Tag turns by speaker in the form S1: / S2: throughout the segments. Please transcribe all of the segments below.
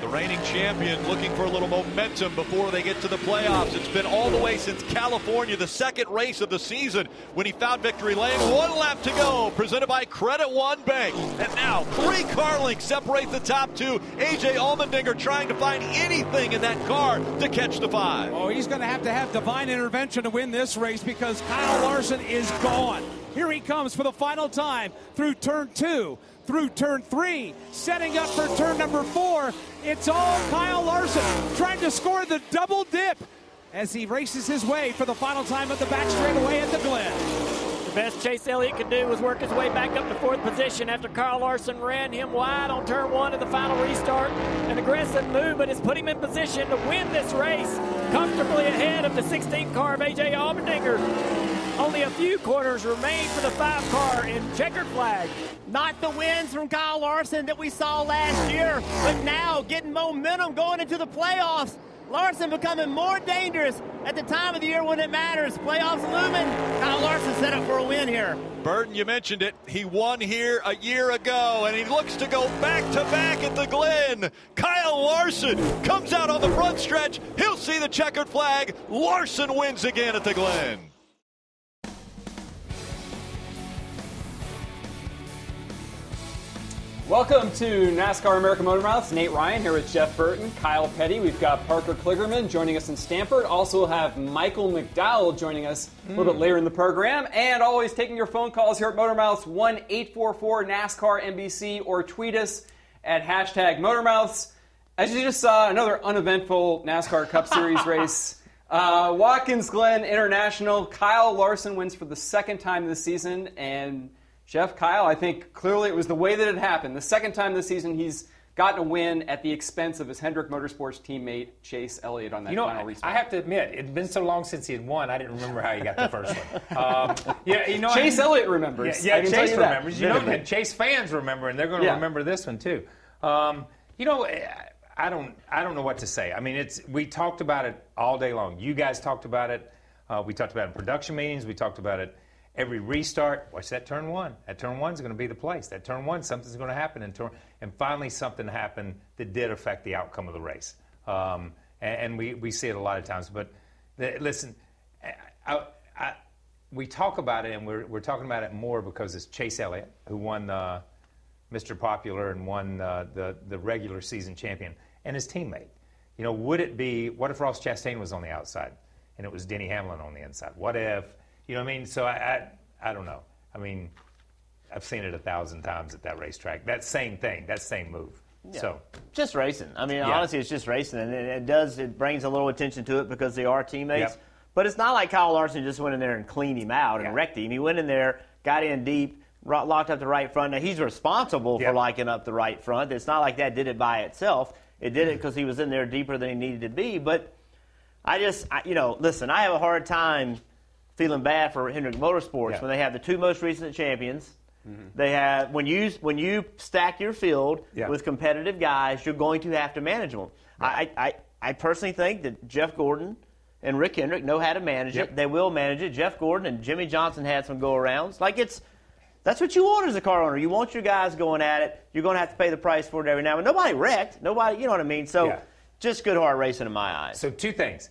S1: The reigning champion looking for a little momentum before they get to the playoffs. It's been all the way since California, the second race of the season, when he found victory lane. One lap to go, presented by Credit One Bank. And now, three car links separate the top two. AJ Allmendinger trying to find anything in that car to catch the five.
S2: Oh, he's going to have to have divine intervention to win this race because Kyle Larson is gone. Here he comes for the final time through turn two through turn three, setting up for turn number four. It's all Kyle Larson trying to score the double dip as he races his way for the final time at the back straightaway at the Glen.
S3: The best Chase Elliott could do was work his way back up to fourth position after Kyle Larson ran him wide on turn one of the final restart. An aggressive move, but has put him in position to win this race comfortably ahead of the 16th car of A.J. Allmendinger. Only a few corners remain for the five car in checkered flag.
S4: Not the wins from Kyle Larson that we saw last year, but now getting momentum going into the playoffs. Larson becoming more dangerous at the time of the year when it matters. Playoffs looming. Kyle Larson set up for a win here.
S1: Burton, you mentioned it. He won here a year ago, and he looks to go back to back at the Glen. Kyle Larson comes out on the front stretch. He'll see the checkered flag. Larson wins again at the Glen.
S5: Welcome to NASCAR American Motor Mouths. Nate Ryan here with Jeff Burton, Kyle Petty. We've got Parker Kligerman joining us in Stamford. Also, we'll have Michael McDowell joining us a little bit later in the program. And always taking your phone calls here at Motor Mouths 1 844 NASCAR NBC or tweet us at hashtag Motor Mouths. As you just saw, another uneventful NASCAR Cup Series race. Uh, Watkins Glen International. Kyle Larson wins for the second time this season. And Jeff, Kyle, I think clearly it was the way that it happened. The second time this season he's gotten a win at the expense of his Hendrick Motorsports teammate Chase Elliott on that
S6: You know,
S5: final
S6: I,
S5: restart.
S6: I have to admit, it's been so long since he had won, I didn't remember how he got the first one. Um, yeah, you know,
S5: Chase
S6: I,
S5: Elliott remembers.
S6: Yeah, yeah Chase
S5: you that.
S6: remembers. You know, and Chase fans remember, and they're going to
S5: Yeah.
S6: remember this one too. Um, you know, I don't, I don't know what to say. I mean, it's we talked about it all day long. You guys talked about it. Uh, we talked about it in production meetings. We talked about it every restart. Watch that turn one. That turn one's going to be the place. That turn one, something's going to happen And, turn. And finally, something happened that did affect the outcome of the race. Um, and, and we, we see it a lot of times. But the, listen, I, I, we talk about it, and we're, we're talking about it more because it's Chase Elliott who won uh, Mr. Popular and won uh, the, the regular season champion, and his teammate. You know, would it be, what if Ross Chastain was on the outside and it was Denny Hamlin on the inside? What if, you know what I mean? So I, I, I don't know. I mean, I've seen it a thousand times at that racetrack. That same thing, that same move. Yeah. So,
S4: Just racing. I mean,
S6: Yeah.
S4: honestly, it's just racing, and it, it does it brings a little attention to it because they are teammates.
S6: Yep.
S4: But it's not like Kyle Larson just went in there and cleaned him out and
S6: Yeah.
S4: wrecked him. He went in there, got in deep, locked up the right front. Now he's responsible for locking up the right front. It's not like that did it by itself. It did it mm-hmm. because he was in there deeper than he needed to be. But I just, I, you know, listen, I have a hard time feeling bad for Hendrick Motorsports
S6: Yeah.
S4: when they have the two most recent champions. Mm-hmm. They have when you when you stack your field
S6: Yeah.
S4: with competitive guys, you're going to have to manage them. I, I I personally think that Jeff Gordon and Rick Hendrick know how to manage
S6: Yep.
S4: it. They will manage it. Jeff Gordon and Jimmie Johnson had some go arounds. Like it's that's what you want as a car owner. You want your guys going at it. You're going to have to pay the price for it every now and. Nobody wrecked. Nobody, you know what I mean? So
S6: Yeah.
S4: just good hard racing in my eyes.
S6: So two things.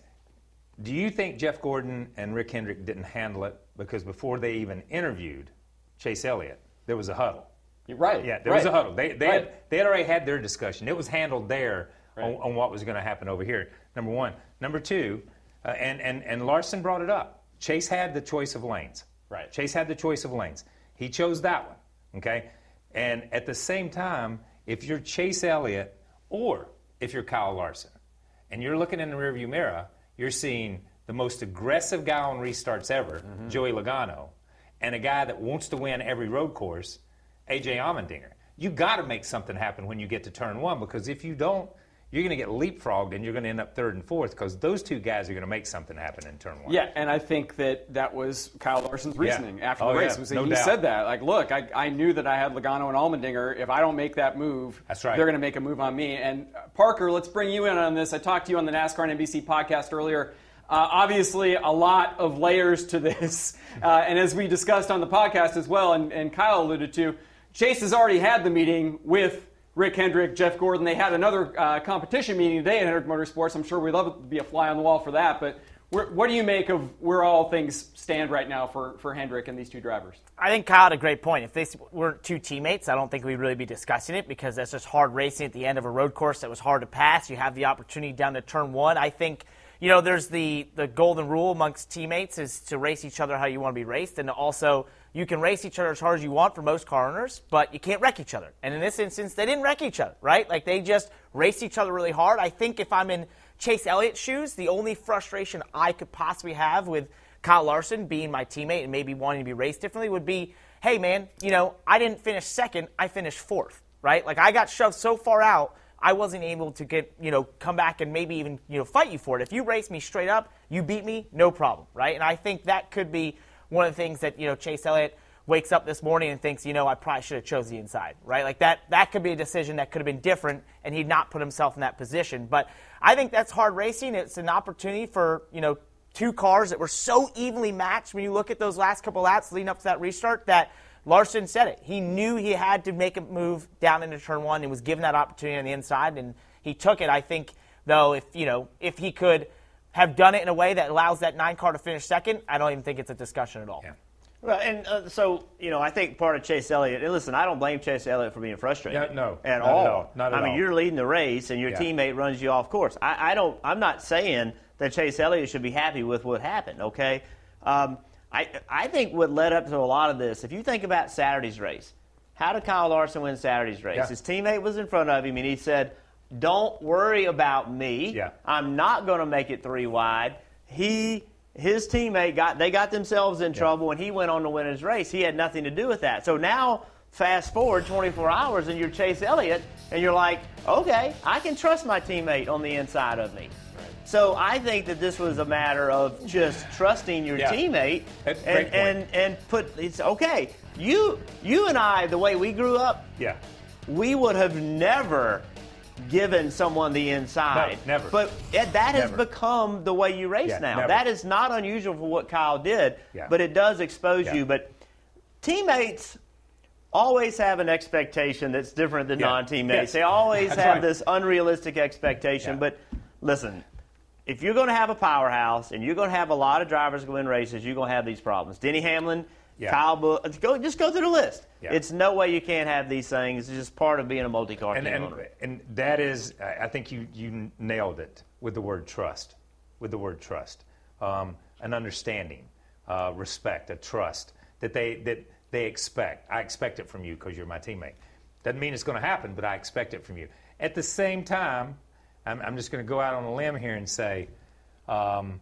S6: Do you think Jeff Gordon and Rick Hendrick didn't handle it because before they even interviewed Chase Elliott, there was a huddle?
S5: You're right.
S6: Yeah, there
S5: right.
S6: was a huddle. They, they,
S5: Right.
S6: had, they had already had their discussion. It was handled there on, on what was going to happen over here. Number one. Number two, uh, and, and, and Larson brought it up. Chase had the choice of lanes.
S5: Right.
S6: Chase had the choice of lanes. He chose that one. Okay? And at the same time, if you're Chase Elliott or if you're Kyle Larson, and you're looking in the rearview mirror, you're seeing the most aggressive guy on restarts ever, mm-hmm. Joey Logano, and a guy that wants to win every road course, AJ Allmendinger. You got to make something happen when you get to turn one because if you don't, you're going to get leapfrogged and you're going to end up third and fourth because those two guys are going to make something happen in turn one.
S5: Yeah, and I think that that was Kyle Larson's reasoning after
S6: Oh,
S5: the race.
S6: yeah,
S5: Was
S6: no
S5: he
S6: doubt.
S5: said that, like, look, I, I knew that I had Logano and Allmendinger. If I don't make that move,
S6: That's right.
S5: they're going to make a move on me. And uh, Parker, let's bring you in on this. I talked to you on the NASCAR and NBC podcast earlier. Uh, obviously, a lot of layers to this. Uh, and as we discussed on the podcast as well, and, and Kyle alluded to, Chase has already had the meeting with Rick Hendrick, Jeff Gordon. They had another uh, competition meeting today at Hendrick Motorsports. I'm sure we'd love to be a fly on the wall for that. But what do you make of where all things stand right now for, for Hendrick and these two drivers?
S7: I think Kyle had a great point. If they weren't two teammates, I don't think we'd really be discussing it because that's just hard racing at the end of a road course that was hard to pass. You have the opportunity down to turn one. I think you know, there's the, the golden rule amongst teammates is to race each other how you want to be raced, and also you can race each other as hard as you want for most car owners, but you can't wreck each other. And in this instance, they didn't wreck each other, right? Like they just raced each other really hard. I think if I'm in Chase Elliott's shoes, the only frustration I could possibly have with Kyle Larson being my teammate and maybe wanting to be raced differently would be, hey man, you know, I didn't finish second, I finished fourth, right? Like I got shoved so far out I wasn't able to get, you know, come back and maybe even, you know, fight you for it. If you race me straight up, you beat me, no problem, right? And I think that could be one of the things that, you know, Chase Elliott wakes up this morning and thinks, you know, I probably should have chose the inside, right? Like that that could be a decision that could have been different and he'd not put himself in that position. But I think that's hard racing. It's an opportunity for, you know, two cars that were so evenly matched when you look at those last couple laps leading up to that restart that – Larson said it. He knew he had to make a move down into turn one and was given that opportunity on the inside, and he took it. I think, though, if you know, if he could have done it in a way that allows that nine car to finish second, I don't even think it's a discussion at all.
S4: Yeah. Well, and uh, so you know, I think part of Chase Elliott. And listen, I don't blame Chase Elliott for being frustrated.
S6: Yeah, no,
S4: at
S6: not
S4: all.
S6: At all. Not at
S4: I mean,
S6: all.
S4: you're leading the race, and your
S6: yeah.
S4: teammate runs you off course. I, I, don't. I'm not saying that Chase Elliott should be happy with what happened. Okay. Um, I, I think what led up to a lot of this, if you think about Saturday's race, how did Kyle Larson win Saturday's race?
S6: Yeah.
S4: His teammate was in front of him, and he said, Don't worry about me.
S6: Yeah.
S4: I'm not going to make it three wide. He his teammate got they got themselves in trouble and he went on to win his race. He had nothing to do with that. So now fast forward 24 hours and you're Chase Elliott and you're like, okay, I can trust my teammate on the inside of me. So I think that this was a matter of just trusting your
S6: Yeah.
S4: teammate and, and and put it's okay. You you and I, the way we grew up,
S6: Yeah.
S4: we would have never given someone the inside.
S6: No, never.
S4: But that has
S6: Never.
S4: become the way you race
S6: Yeah,
S4: now.
S6: never.
S4: That is not unusual for what Kyle did,
S6: Yeah.
S4: but it does expose
S6: Yeah.
S4: you. But teammates always have an expectation that's different than non-teammates. They always
S6: That's
S4: have
S6: right.
S4: this unrealistic expectation. But listen, if you're going to have a powerhouse and you're going to have a lot of drivers go in races, you're going to have these problems. Denny Hamlin,
S6: Yeah.
S4: Kyle Busch, go just go through the list.
S6: Yeah.
S4: It's no way you can't have these things. It's just part of being a multi-car
S6: and,
S4: team
S6: and,
S4: owner.
S6: and that is, I I think you, you nailed it with the word trust. With the word trust, um, an understanding, uh, respect, a trust that they that they expect. I expect it from you because you're my teammate. Doesn't mean it's going to happen, but I expect it from you. At the same time, I'm, I'm just going to go out on a limb here and say, um,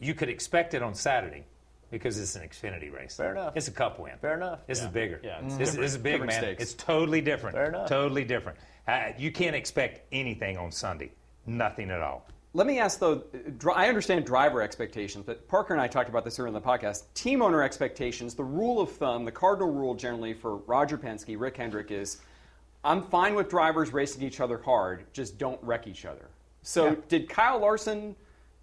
S6: you could expect it on Saturday. Because it's an Xfinity race.
S4: Fair enough.
S6: It's a cup win.
S4: Fair enough.
S6: This is bigger.
S5: Yeah, it's
S6: this, this is big, man.
S5: stakes.
S6: It's totally different.
S4: Fair enough.
S6: Totally different. Uh, you can't expect anything on Sunday. Nothing at all.
S5: Let me ask though. I understand driver expectations, but Parker and I talked about this earlier in the podcast. Team owner expectations. The rule of thumb, the cardinal rule generally for Roger Penske, Rick Hendrick is, I'm fine with drivers racing each other hard, just don't wreck each other. So
S6: Yeah.
S5: did Kyle Larson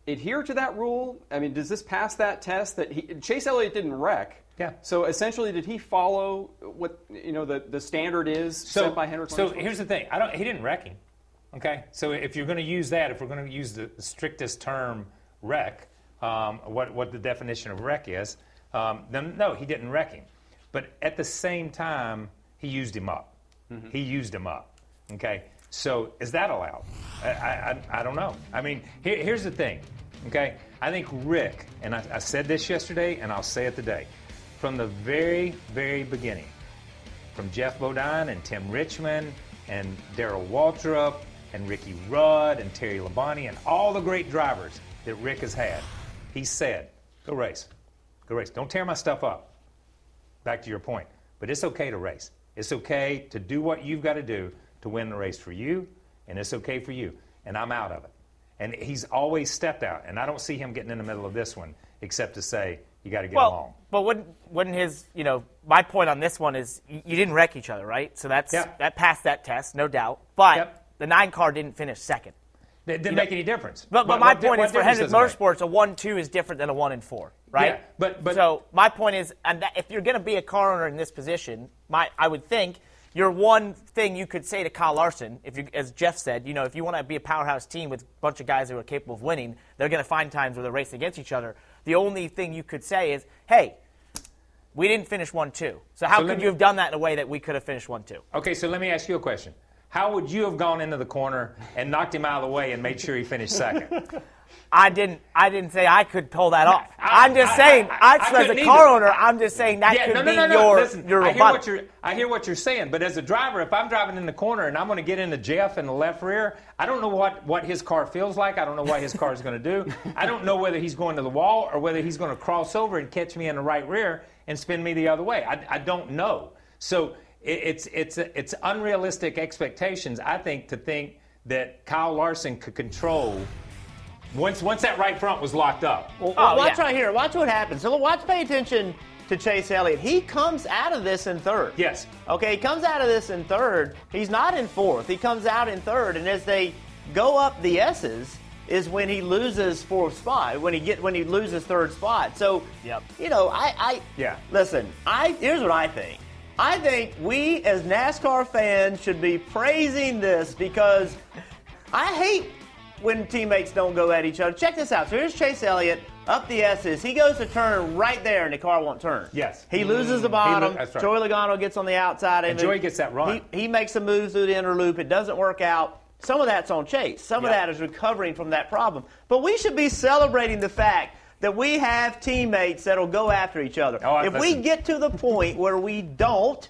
S5: adhere to that rule? I mean, does this pass that test? That he, Chase Elliott didn't wreck.
S6: Yeah.
S5: So essentially, did he follow what you know the, the standard is
S6: So,
S5: set by Hendrick?
S6: so here's the thing. I don't. He didn't wreck him. Okay. So if you're going to use that, if we're going to use the strictest term wreck, um, what what the definition of wreck is, um, then no, he didn't wreck him. But at the same time, he used him up.
S5: Mm-hmm.
S6: He used him up. Okay. So is that allowed? I, I, I- don't know. I mean, here, here's the thing. Okay. I think Rick, and I, I said this yesterday, and I'll say it today, from the very, very beginning, from Geoff Bodine and Tim Richmond and Darrell Waltrip and Ricky Rudd and Terry Labonte and all the great drivers that Rick has had. He said, go race. Go race. Don't tear my stuff up. Back to your point. But it's okay to race. It's okay to do what you've got to do to win the race for you, and it's okay for you. And I'm out of it. And he's always stepped out. And I don't see him getting in the middle of this one except to say, you got to get
S7: well,
S6: along.
S7: but wouldn't wouldn't his you know my point on this one is you didn't wreck each other, right? So that's
S6: Yeah.
S7: that passed that test, no doubt. But
S6: Yep.
S7: the nine car didn't finish second.
S6: It didn't make any difference.
S7: But, but
S6: What-
S7: my
S6: what
S7: point
S6: what
S7: is for Hendrick? Motorsports, a one-two is different than a one and four, right?
S6: Yeah, but- but-
S7: so my point is, and that if you're going to be a car owner in this position, my I would think your one thing you could say to Kyle Larson, if you, as Jeff said, you know, if you want to be a powerhouse team with a bunch of guys who are capable of winning, they're going to find times where they're racing against each other. The only thing you could say is, hey, we didn't finish one two. So how
S6: So
S7: could
S6: me-
S7: you have done that in a way that we could have finished one two?
S6: Okay, so let me ask you a question. How would you have gone into the corner and knocked him out of the way and made sure he finished second?
S7: I didn't. I didn't say I could pull that off.
S6: I-
S7: I'm just
S6: I-
S7: saying.
S6: I-
S7: I, as a car
S6: either.
S7: owner, I'm just saying that
S6: yeah,
S7: could
S6: no,
S7: be
S6: no, no, no.
S7: your
S6: Listen,
S7: your
S6: I hear what you're I hear what you're saying, but as a driver, if I'm driving in the corner and I'm going to get into Jeff in the left rear, I don't know what what his car feels like. I don't know what his car is going to do. I don't know whether he's going to the wall or whether he's going to cross over and catch me in the right rear and spin me the other way. I, I don't know. So it, it's it's it's unrealistic expectations. I think to think that Kyle Larson could control once once that right front was locked up.
S4: Well,
S7: Oh,
S4: watch
S7: yeah.
S4: right here. Watch what happens. So watch. Pay attention to Chase Elliott. He comes out of this in third.
S6: Yes.
S4: Okay, he comes out of this in third. He's not in fourth. He comes out in third, and as they go up the S's, is when he loses fourth spot. When he get when he loses third spot. So,
S7: Yep.
S4: you know, I, I
S6: Yeah.
S4: Listen, I here's what I think. I think we as NASCAR fans should be praising this because I hate when teammates don't go at each other. Check this out. So here's Chase Elliott up the S's. He goes to turn right there, and the car won't turn.
S6: Yes.
S4: He loses the bottom.
S6: lo- that's right.
S4: Joey Logano gets on the outside.
S6: And
S4: it.
S6: Joey gets that run.
S4: He, he makes a move through the inner loop. It doesn't work out. Some of that's on Chase. Some of that is recovering from that problem. But we should be celebrating the fact that we have teammates that'll go after each other.
S6: Oh,
S4: if we get to the point where we don't,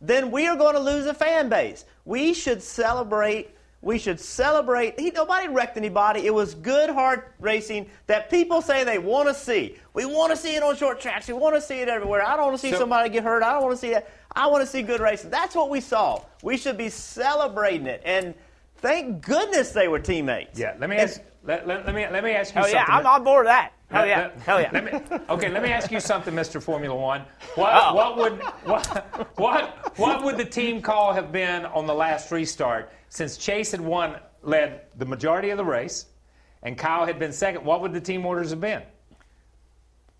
S4: then we are going to lose a fan base. We should celebrate. We should celebrate. He, nobody wrecked anybody. It was good, hard racing that people say they want to see. We want to see it on short tracks. We want to see it everywhere. I don't want to see
S6: So-
S4: somebody get hurt. I don't want to see that. I want to see good racing. That's what we saw. We should be celebrating it. And thank goodness they were teammates.
S6: Yeah, let me ask. Let, let, let me let me ask you
S7: Hell yeah,
S6: something.
S7: I'm on board with that. Hell
S6: Let-
S7: yeah, hell yeah.
S6: Let me, okay, let me ask you something, Mr. Formula One. What, oh. what would what, what what would the team call have been on the last restart since Chase had won led the majority of the race, and Kyle had been second? What would the team orders have been?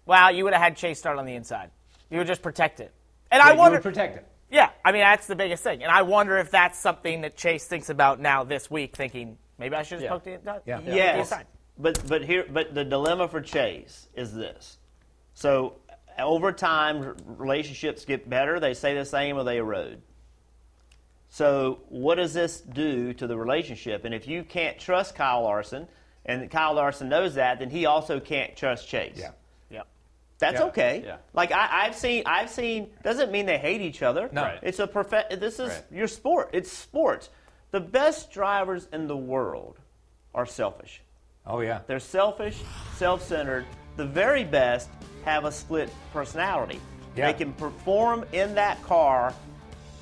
S7: Well, you would have had Chase start on the inside. You would just protect it. And
S6: Yeah,
S7: I
S6: you
S7: wonder.
S6: would protect it.
S7: Yeah, I mean that's the biggest thing, and I wonder if that's something that Chase thinks about now this week, thinking maybe I should have
S8: Yeah.
S7: poked it.
S6: Yeah.
S7: poked
S4: Yes, but but here but the dilemma for Chase is this. So over time, relationships get better. They stay the same or they erode. So what does this do to the relationship? And if you can't trust Kyle Larson, and Kyle Larson knows that, then he also can't trust Chase.
S6: Yeah.
S4: That's
S6: Yeah.
S4: okay.
S8: Yeah.
S4: Like I, I've seen, I've seen. Doesn't mean they hate each other.
S6: No. Right.
S4: It's a perfect. This is
S8: Right.
S4: your sport. It's sports. The best drivers in the world are selfish.
S6: Oh yeah.
S4: They're selfish, self-centered. The very best have a split personality.
S6: Yeah.
S4: They can perform in that car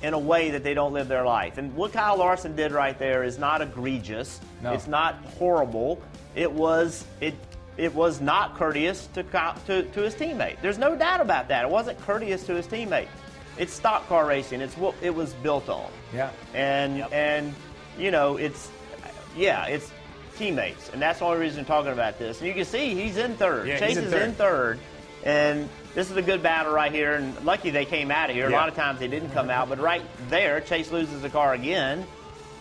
S4: in a way that they don't live their life. And what Kyle Larson did right there is not egregious.
S6: No.
S4: It's not horrible. It was it it was not courteous to, to to his teammate. There's no doubt about that. It wasn't courteous to his teammate. It's stock car racing. It's what it was built on.
S6: Yeah.
S4: And and you know, it's yeah, it's teammates, and that's the only reason I'm talking about this. And you can see he's in third.
S6: Yeah,
S4: Chase
S6: in
S4: is
S6: third.
S4: in third, and this is a good battle right here. And lucky they came out of here. A lot of times they didn't come out, but right there, Chase loses the car again,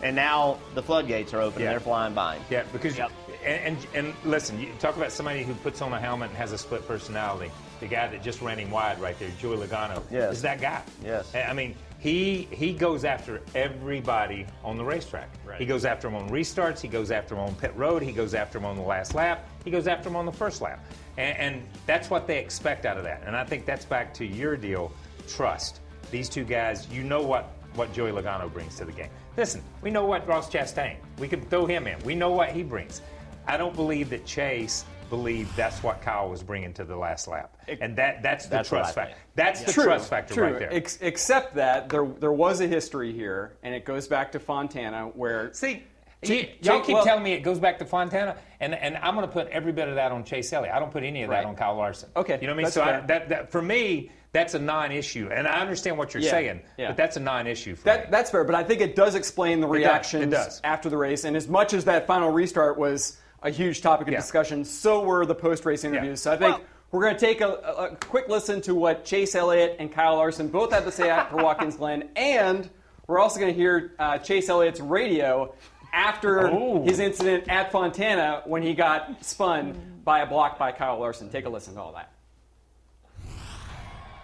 S4: and now the floodgates are open.
S6: Yeah.
S4: and They're flying by.
S6: Yeah, because
S7: Yep.
S6: and, and and listen, you talk about somebody who puts on a helmet and has a split personality. The guy that just ran him wide right there, Joey Logano,
S4: Yes.
S6: is that guy.
S4: Yes.
S6: I mean, he he goes after everybody on the racetrack.
S8: Right.
S6: He goes after them on restarts. He goes after them on pit road. He goes after them on the last lap. He goes after them on the first lap, and, and that's what they expect out of that. And I think that's back to your deal, trust. These two guys, you know what what Joey Logano brings to the game. Listen, we know what Ross Chastain. We could throw him in. We know what he brings. I don't believe that Chase believed that's what Kyle was bringing to the last lap, and that that's the
S4: That's
S6: trust factor.
S4: think.
S6: That's the
S8: True,
S6: trust factor
S8: true.
S6: right there.
S8: Ex- except that there there was a history here, and it goes back to Fontana, where
S6: See,
S8: Gee,
S6: you,
S8: y'all-
S6: you keep
S8: well-
S6: telling me it goes back to Fontana, and, and I'm going to put every bit of that on Chase Elliott. I don't put any of that
S8: Right.
S6: on Kyle Larson.
S8: Okay,
S6: you know what I mean.
S8: that's
S6: So I, that, that for me, that's a non-issue, and I understand what you're
S8: Yeah,
S6: saying,
S8: yeah.
S6: but that's a non-issue for
S8: That,
S6: me.
S8: that's fair, but I think it does explain the
S6: does, it
S8: reactions
S6: does.
S8: after the race. And as much as that final restart was a huge topic of
S6: Yeah.
S8: discussion, so were the post-race interviews. So I think
S6: Well-
S8: we're going to take a, a, a quick listen to what Chase Elliott and Kyle Larson both had to say after Watkins Glen, and We're also going to hear uh, Chase Elliott's radio after
S6: Oh.
S8: his incident at Fontana when he got spun by a block by Kyle Larson. Take a listen to all that.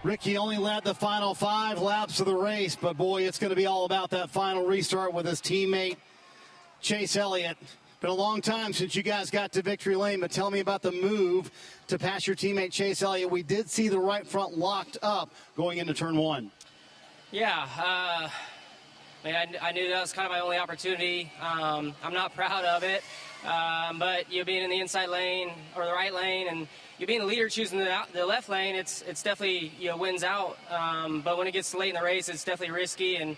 S9: Ricky only led the final five laps of the race, but boy, it's going to be all about that final restart with his teammate Chase Elliott. Been a long time since you guys got to victory lane, but tell me about the move to pass your teammate Chase Elliott. We did see the right front locked up going into turn one.
S10: Yeah, uh, I mean, I, I knew that was kind of my only opportunity. Um, I'm not proud of it, um, but you know, being in the inside lane or the right lane, and you being the leader choosing the, the left lane, it's it's definitely you know wins out. Um, but when it gets late in the race, it's definitely risky. And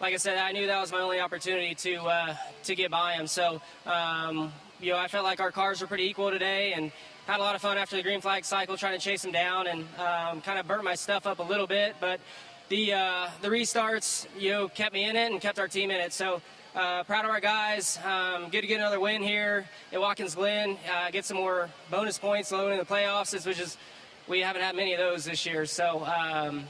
S10: like I said, I knew that was my only opportunity to uh, to get by him. So um, you know, I felt like our cars were pretty equal today, and had a lot of fun after the green flag cycle, trying to chase him down, and um, kind of burnt my stuff up a little bit, but the uh, the restarts, you know, kept me in it and kept our team in it. So uh, proud of our guys. Um, good to get another win here at Watkins Glen. Uh, get some more bonus points low in the playoffs, which is we haven't had many of those this year. So um,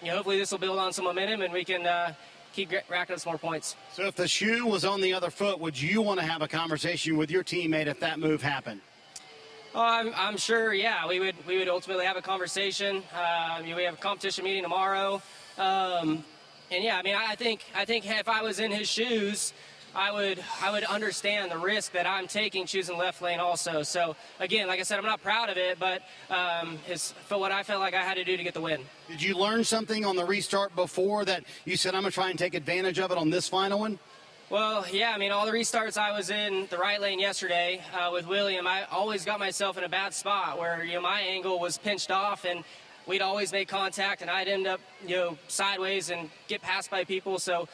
S10: you know, hopefully this will build on some momentum and we can uh, keep racking up some more points.
S9: So if the shoe was on the other foot, would you want to have a conversation with your teammate if that move happened?
S10: Oh, I'm, I'm sure. Yeah, we would we would ultimately have a conversation. Um, know, we have a competition meeting tomorrow, um, and yeah, I mean, I think I think if I was in his shoes, I would I would understand the risk that I'm taking choosing left lane also. So again, like I said, I'm not proud of it, but um, it's for what I felt like I had to do to get the win.
S9: Did you learn something on the restart before that you said, I'm going to try and take advantage of it on this final one?
S10: Well, yeah, I mean, all the restarts I was in the right lane yesterday uh, with William, I always got myself in a bad spot where, you know, my angle was pinched off and we'd always make contact and I'd end up, you know, sideways and get passed by people. So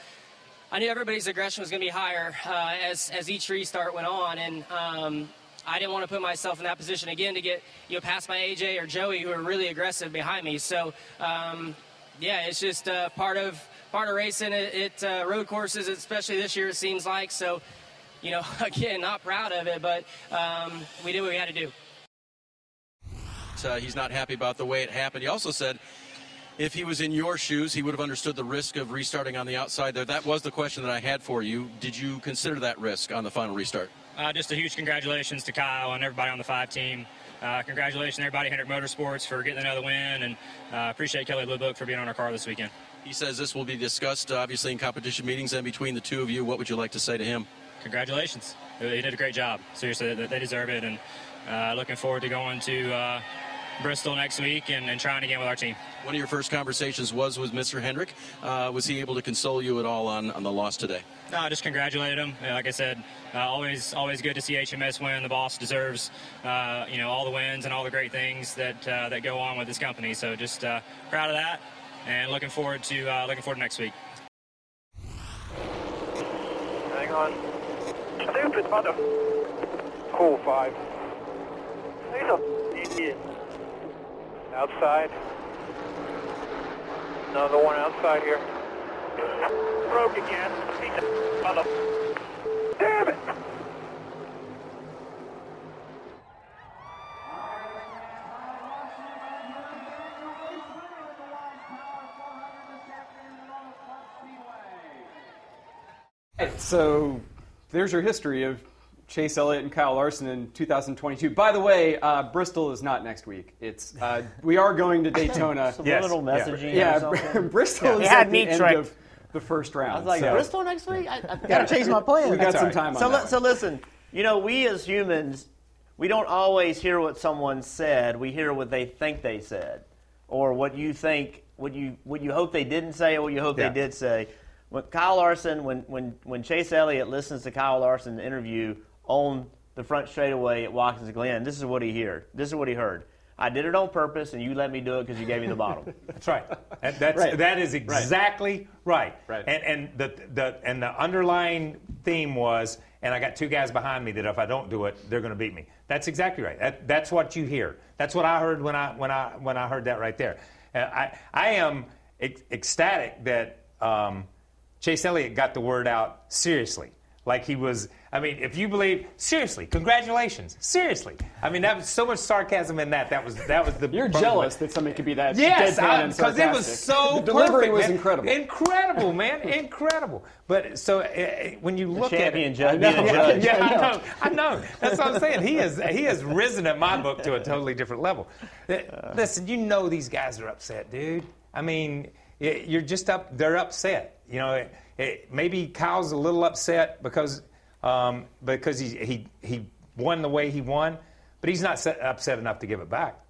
S10: I knew everybody's aggression was going to be higher uh, as, as each restart went on. And um, I didn't want to put myself in that position again to get, you know, passed by AJ or Joey who are really aggressive behind me. So, um, yeah, it's just uh, part of part of racing at, at uh, road courses, especially this year. It seems like so. You know, again, not proud of it, but um, we did what we had to do.
S11: Uh, he's not happy about the way it happened. He also said if he was in your shoes, he would have understood the risk of restarting on the outside there. That was the question that I had for you. Did you consider that risk on the final restart?
S12: Uh, just a huge congratulations to Kyle and everybody on the five team. Uh, congratulations, everybody, Hendrick Motorsports, for getting another win, and uh, appreciate Kelley Blue Book for being on our car this weekend.
S11: He says this will be discussed, uh, obviously, in competition meetings and between the two of you. What would you like to say to him?
S12: Congratulations. He did a great job. Seriously, they they deserve it, and uh, looking forward to going to uh, Bristol next week and, and trying again with our team.
S11: One of your first conversations was with Mr. Hendrick. Uh, was he able to console you at all on, on the loss today?
S12: No, I just congratulated him. Like I said, uh, always always good to see HMS win. The boss deserves, uh, you know, all the wins and all the great things that uh, that go on with this company. So just uh, proud of that, and looking forward to uh, looking forward to next week.
S13: Hang on. Stupid mother. Call five. He's a idiot. Outside. Another one outside here. Broke again. Damn it!
S8: So there's your history of Chase Elliott and Kyle Larson in 2022. By the way, uh, Bristol is not next week. It's uh, we are going to Daytona.
S4: Subliminal Yes. messaging or
S8: Yeah. Bristol
S4: He
S8: is at the end
S4: tricked.
S8: of the first round.
S4: I was like,
S8: so-
S4: Bristol next week? I, have
S8: Gotta change my plan.
S4: We
S8: got That's some right. time on
S4: So, li- so listen, you know, we as humans, we don't always hear what someone said. We hear what they think they said, or what you think, what you what you hope they didn't say, or what you hope
S6: Yeah.
S4: they did say. When Kyle Larson, when when when Chase Elliott listens to Kyle Larson's interview on the front straightaway at Watkins Glen, this is what he heard. This is what he heard. I did it on purpose, and you let me do it because you gave me the bottle.
S6: That's right. That, that's,
S4: Right.
S6: that is
S4: Right.
S6: exactly right.
S4: Right.
S6: And, and, the, the, and the underlying theme was, and I got two guys behind me that if I don't do it, they're going to beat me. That's exactly right. That, that's what you hear. That's what I heard when I, when I, when I heard that right there. Uh, I, I am ec- ecstatic that um, Chase Elliott got the word out seriously. Like he was. I mean, if you believe, seriously, congratulations, seriously. I mean, that was so much sarcasm in that. That was that was the.
S8: You're jealous that somebody could be that
S6: Yes,
S8: deadpan and
S6: because it was so
S8: The delivery
S6: perfect,
S8: was
S6: man.
S8: incredible.
S6: Incredible, man, incredible. But so uh, when you look
S4: champion
S6: at it,
S4: judge being a judge.
S6: yeah,
S4: I
S6: I
S4: know.
S6: know, I know. That's what I'm saying. He has he has risen in my book to a totally different level. Uh, Listen, you know these guys are upset, dude. I mean, you're just up. They're upset. You know, it, it, maybe Kyle's a little upset because um, because he he he won the way he won, but he's not set, upset enough to give it back.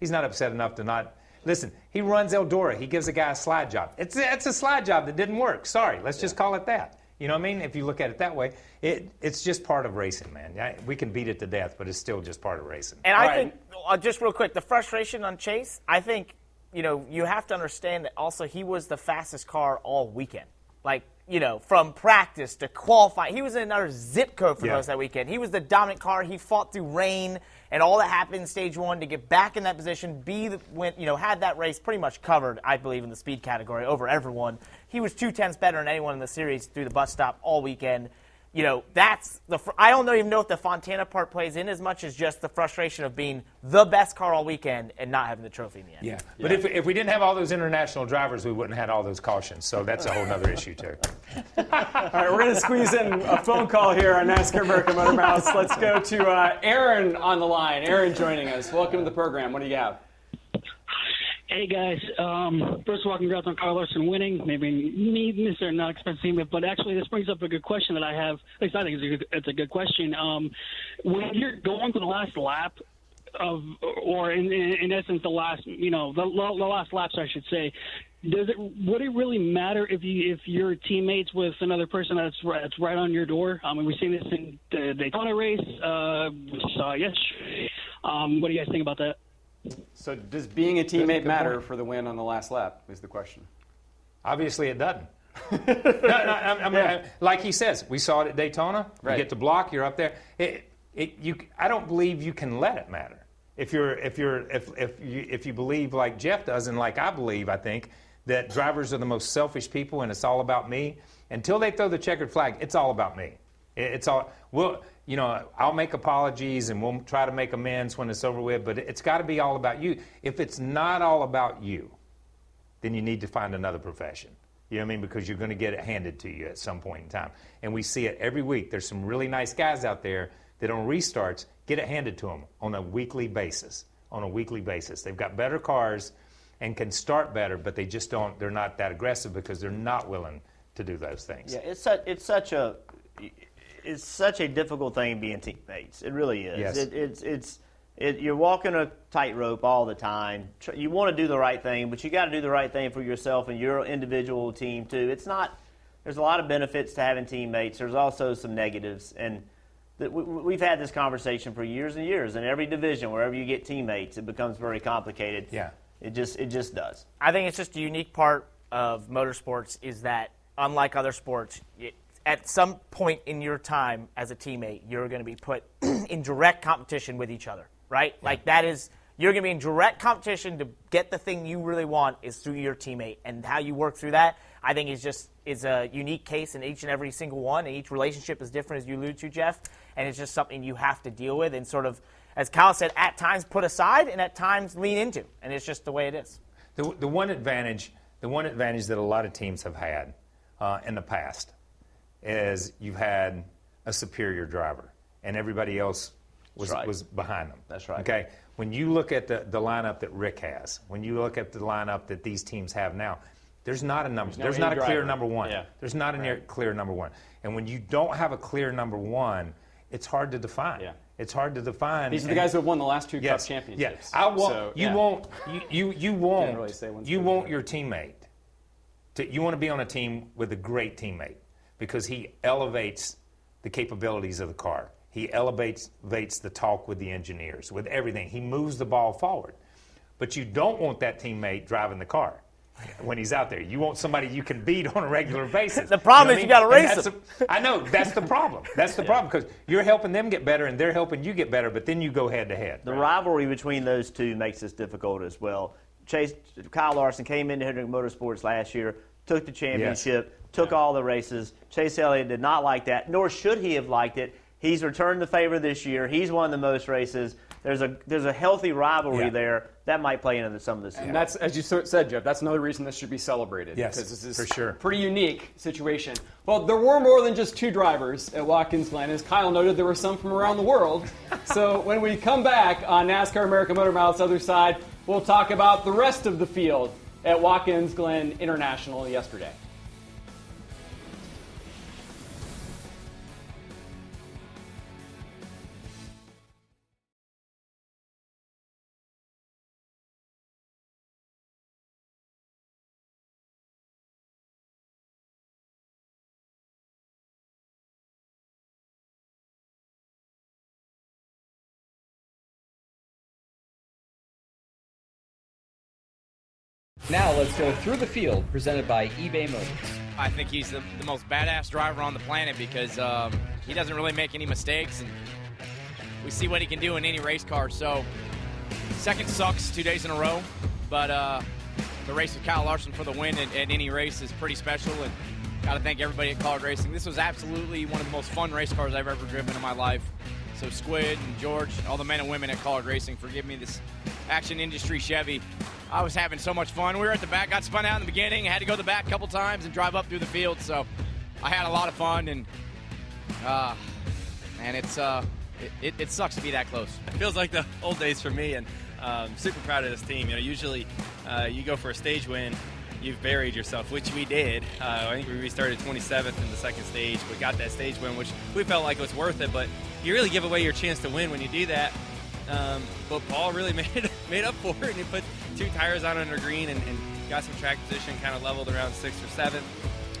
S6: He's not upset enough to not listen. He runs Eldora. He gives a guy a slide job. It's it's a slide job that didn't work. Sorry, let's just call it that. You know what I mean? If you look at it that way, it it's just part of racing, man. I- We can beat it to death, but it's still just part of racing.
S7: And I think, uh, just real quick, the frustration on Chase, I think, you know, you have to understand that also he was the fastest car all weekend. Like, you know, from practice to qualify. He was in another zip code for
S6: Yeah.
S7: most that weekend. He was the dominant car. He fought through rain and all that happened in stage one to get back in that position, be the, went, you know, had that race pretty much covered, I believe, in the speed category over everyone. He was two tenths better than anyone in the series through the bus stop all weekend you know, that's the. fr- I don't even know if the Fontana part plays in as much as just the frustration of being the best car all weekend and not having the trophy in the end.
S6: Yeah, but if, if we didn't have all those international drivers, we wouldn't have had all those cautions. So that's a whole other issue too.
S8: All right, we're going to squeeze in a phone call here on NASCAR America Motor Mouths. Let's go to uh, Aaron on the line. Aaron joining us. Welcome to the program. What do you have?
S14: Hey guys, um, first of all, congrats on Carl Larson winning. Maybe me, Mr. Not Expensive, but actually this brings up a good question that I have. At least I think it's a good, it's a good question. Um, when you're going to the last lap of, or in, in, in essence, the last, you know, the, the last laps, I should say. Does it would it really matter if you if you're teammates with another person that's right, that's right on your door? I mean, we've seen this in the Daytona race. Uh, we saw yesterday. Um, what do you guys think about that?
S8: So, does being a teammate matter for the win on the last lap? Is the question.
S6: Obviously, it doesn't. no, no, I, I mean, I- like he says, we saw it at Daytona.
S8: Right.
S6: You get to block, you're up there. It, it, you, I don't believe you can let it matter. If you're, if you're, if, if you, if you believe like Jeff does, and like I believe, I think that drivers are the most selfish people, and it's all about me. Until they throw the checkered flag, it's all about me. It- It's all well, you know. I'll make apologies and we'll try to make amends when it's over with, but it's got to be all about you. If it's not all about you, then you need to find another profession. You know what I mean? Because you're going to get it handed to you at some point in time. And we see it every week. There's some really nice guys out there that on restarts get it handed to them on a weekly basis. On a weekly basis, they've got better cars and can start better, but they just don't. They're not that aggressive because they're not willing to do those things.
S4: Yeah, it's such it's such a it's such a difficult thing being teammates. It really is.
S6: Yes.
S4: It, it's it's it, you're walking a tightrope all the time. You want to do the right thing, but you got to do the right thing for yourself and your individual team too. It's not. There's a lot of benefits to having teammates. There's also some negatives, and that we, we've had this conversation for years and years. In every division, wherever you get teammates, it becomes very complicated.
S6: Yeah.
S4: It just it just does.
S7: I think it's just a unique part of motorsports is that unlike other sports, it, at some point in your time as a teammate, you're going to be put in direct competition with each other, right? Like that is you're going to be in direct competition to get the thing you really want is through your teammate, and how you work through that, I think is just is a unique case in each and every single one, and each relationship is different, as you allude to, Jeff, and it's just something you have to deal with and sort of. As Kyle said, at times put aside and at times lean into, and it's just the way it is.
S6: The, the one advantage, the one advantage that a lot of teams have had uh, in the past is you've had a superior driver, and everybody else was
S4: right.
S6: was behind them.
S4: That's right.
S6: Okay, when you look at the, the lineup that Rick has, when you look at the lineup that these teams have now, there's not a number.
S8: no
S6: There's, not a
S8: in
S6: clear
S8: driver.
S6: number one.
S8: Yeah.
S6: There's not a near, clear number one. And when you don't have a clear number one, it's hard to define.
S8: Yeah.
S6: It's hard to define.
S8: These are the guys that have won the last two
S6: Yes.
S8: Cup championships.
S6: Yeah, I want
S8: So,
S6: you
S8: yeah.
S6: won't you you, you won't
S8: really say one's
S6: you want your teammate to you want to be on a team with a great teammate because he elevates the capabilities of the car. He elevates elevates the talk with the engineers, with everything. He moves the ball forward. But you don't want that teammate driving the car when he's out there. You want somebody you can beat on a regular basis.
S7: The problem
S6: know
S7: is
S6: what
S7: you gotta race
S6: that's
S7: them.
S6: the- I know that's the problem. That's the problem because you're helping them get better and they're helping you get better. But then you go head to head.
S4: The rivalry between those two makes this difficult as well. Chase Kyle Larson came into Hendrick Motorsports last year, took the championship, took all the races. Chase Elliott did not like that, nor should he have liked it. He's returned the favor this year. He's won the most races. There's a there's a healthy rivalry
S8: Yeah.
S4: there that might play into some of this.
S8: And that's, as you said, Jeff, that's another reason this should be celebrated.
S4: Yes,
S8: because this is
S4: for sure.
S8: pretty unique situation. Well, there were more than just two drivers at Watkins Glen. As Kyle noted, there were some from around the world. so when we come back on NASCAR American Motor Mouth's other side, we'll talk about the rest of the field at Watkins Glen International yesterday.
S15: Now let's go through the field, presented by eBay Motors.
S16: I think he's the, the most badass driver on the planet because um, he doesn't really make any mistakes, and we see what he can do in any race car. So, second sucks two days in a row, but uh, the race with Kyle Larson for the win at, any race is pretty special, and got to thank everybody at Kaulig Racing. This was absolutely one of the most fun race cars I've ever driven in my life. So, Squid and George, all the men and women at Kaulig Racing, for giving me this action industry Chevy. I was having so much fun. We were at the back, got spun out in the beginning, had to go to the back a couple times and drive up through the field. So I had a lot of fun, and uh, and it's uh, it, it, sucks to be that close.
S17: It feels like the old days for me, and um, super proud of this team. You know, usually uh, you go for a stage win, you've buried yourself, which we did. Uh, I think we restarted 27th in the second stage, but got that stage win, which we felt like it was worth it. But you really give away your chance to win when you do that. Um, but Paul really made made up for it, and he put two tires on under green and, and got some track position, kind of leveled around sixth or seventh,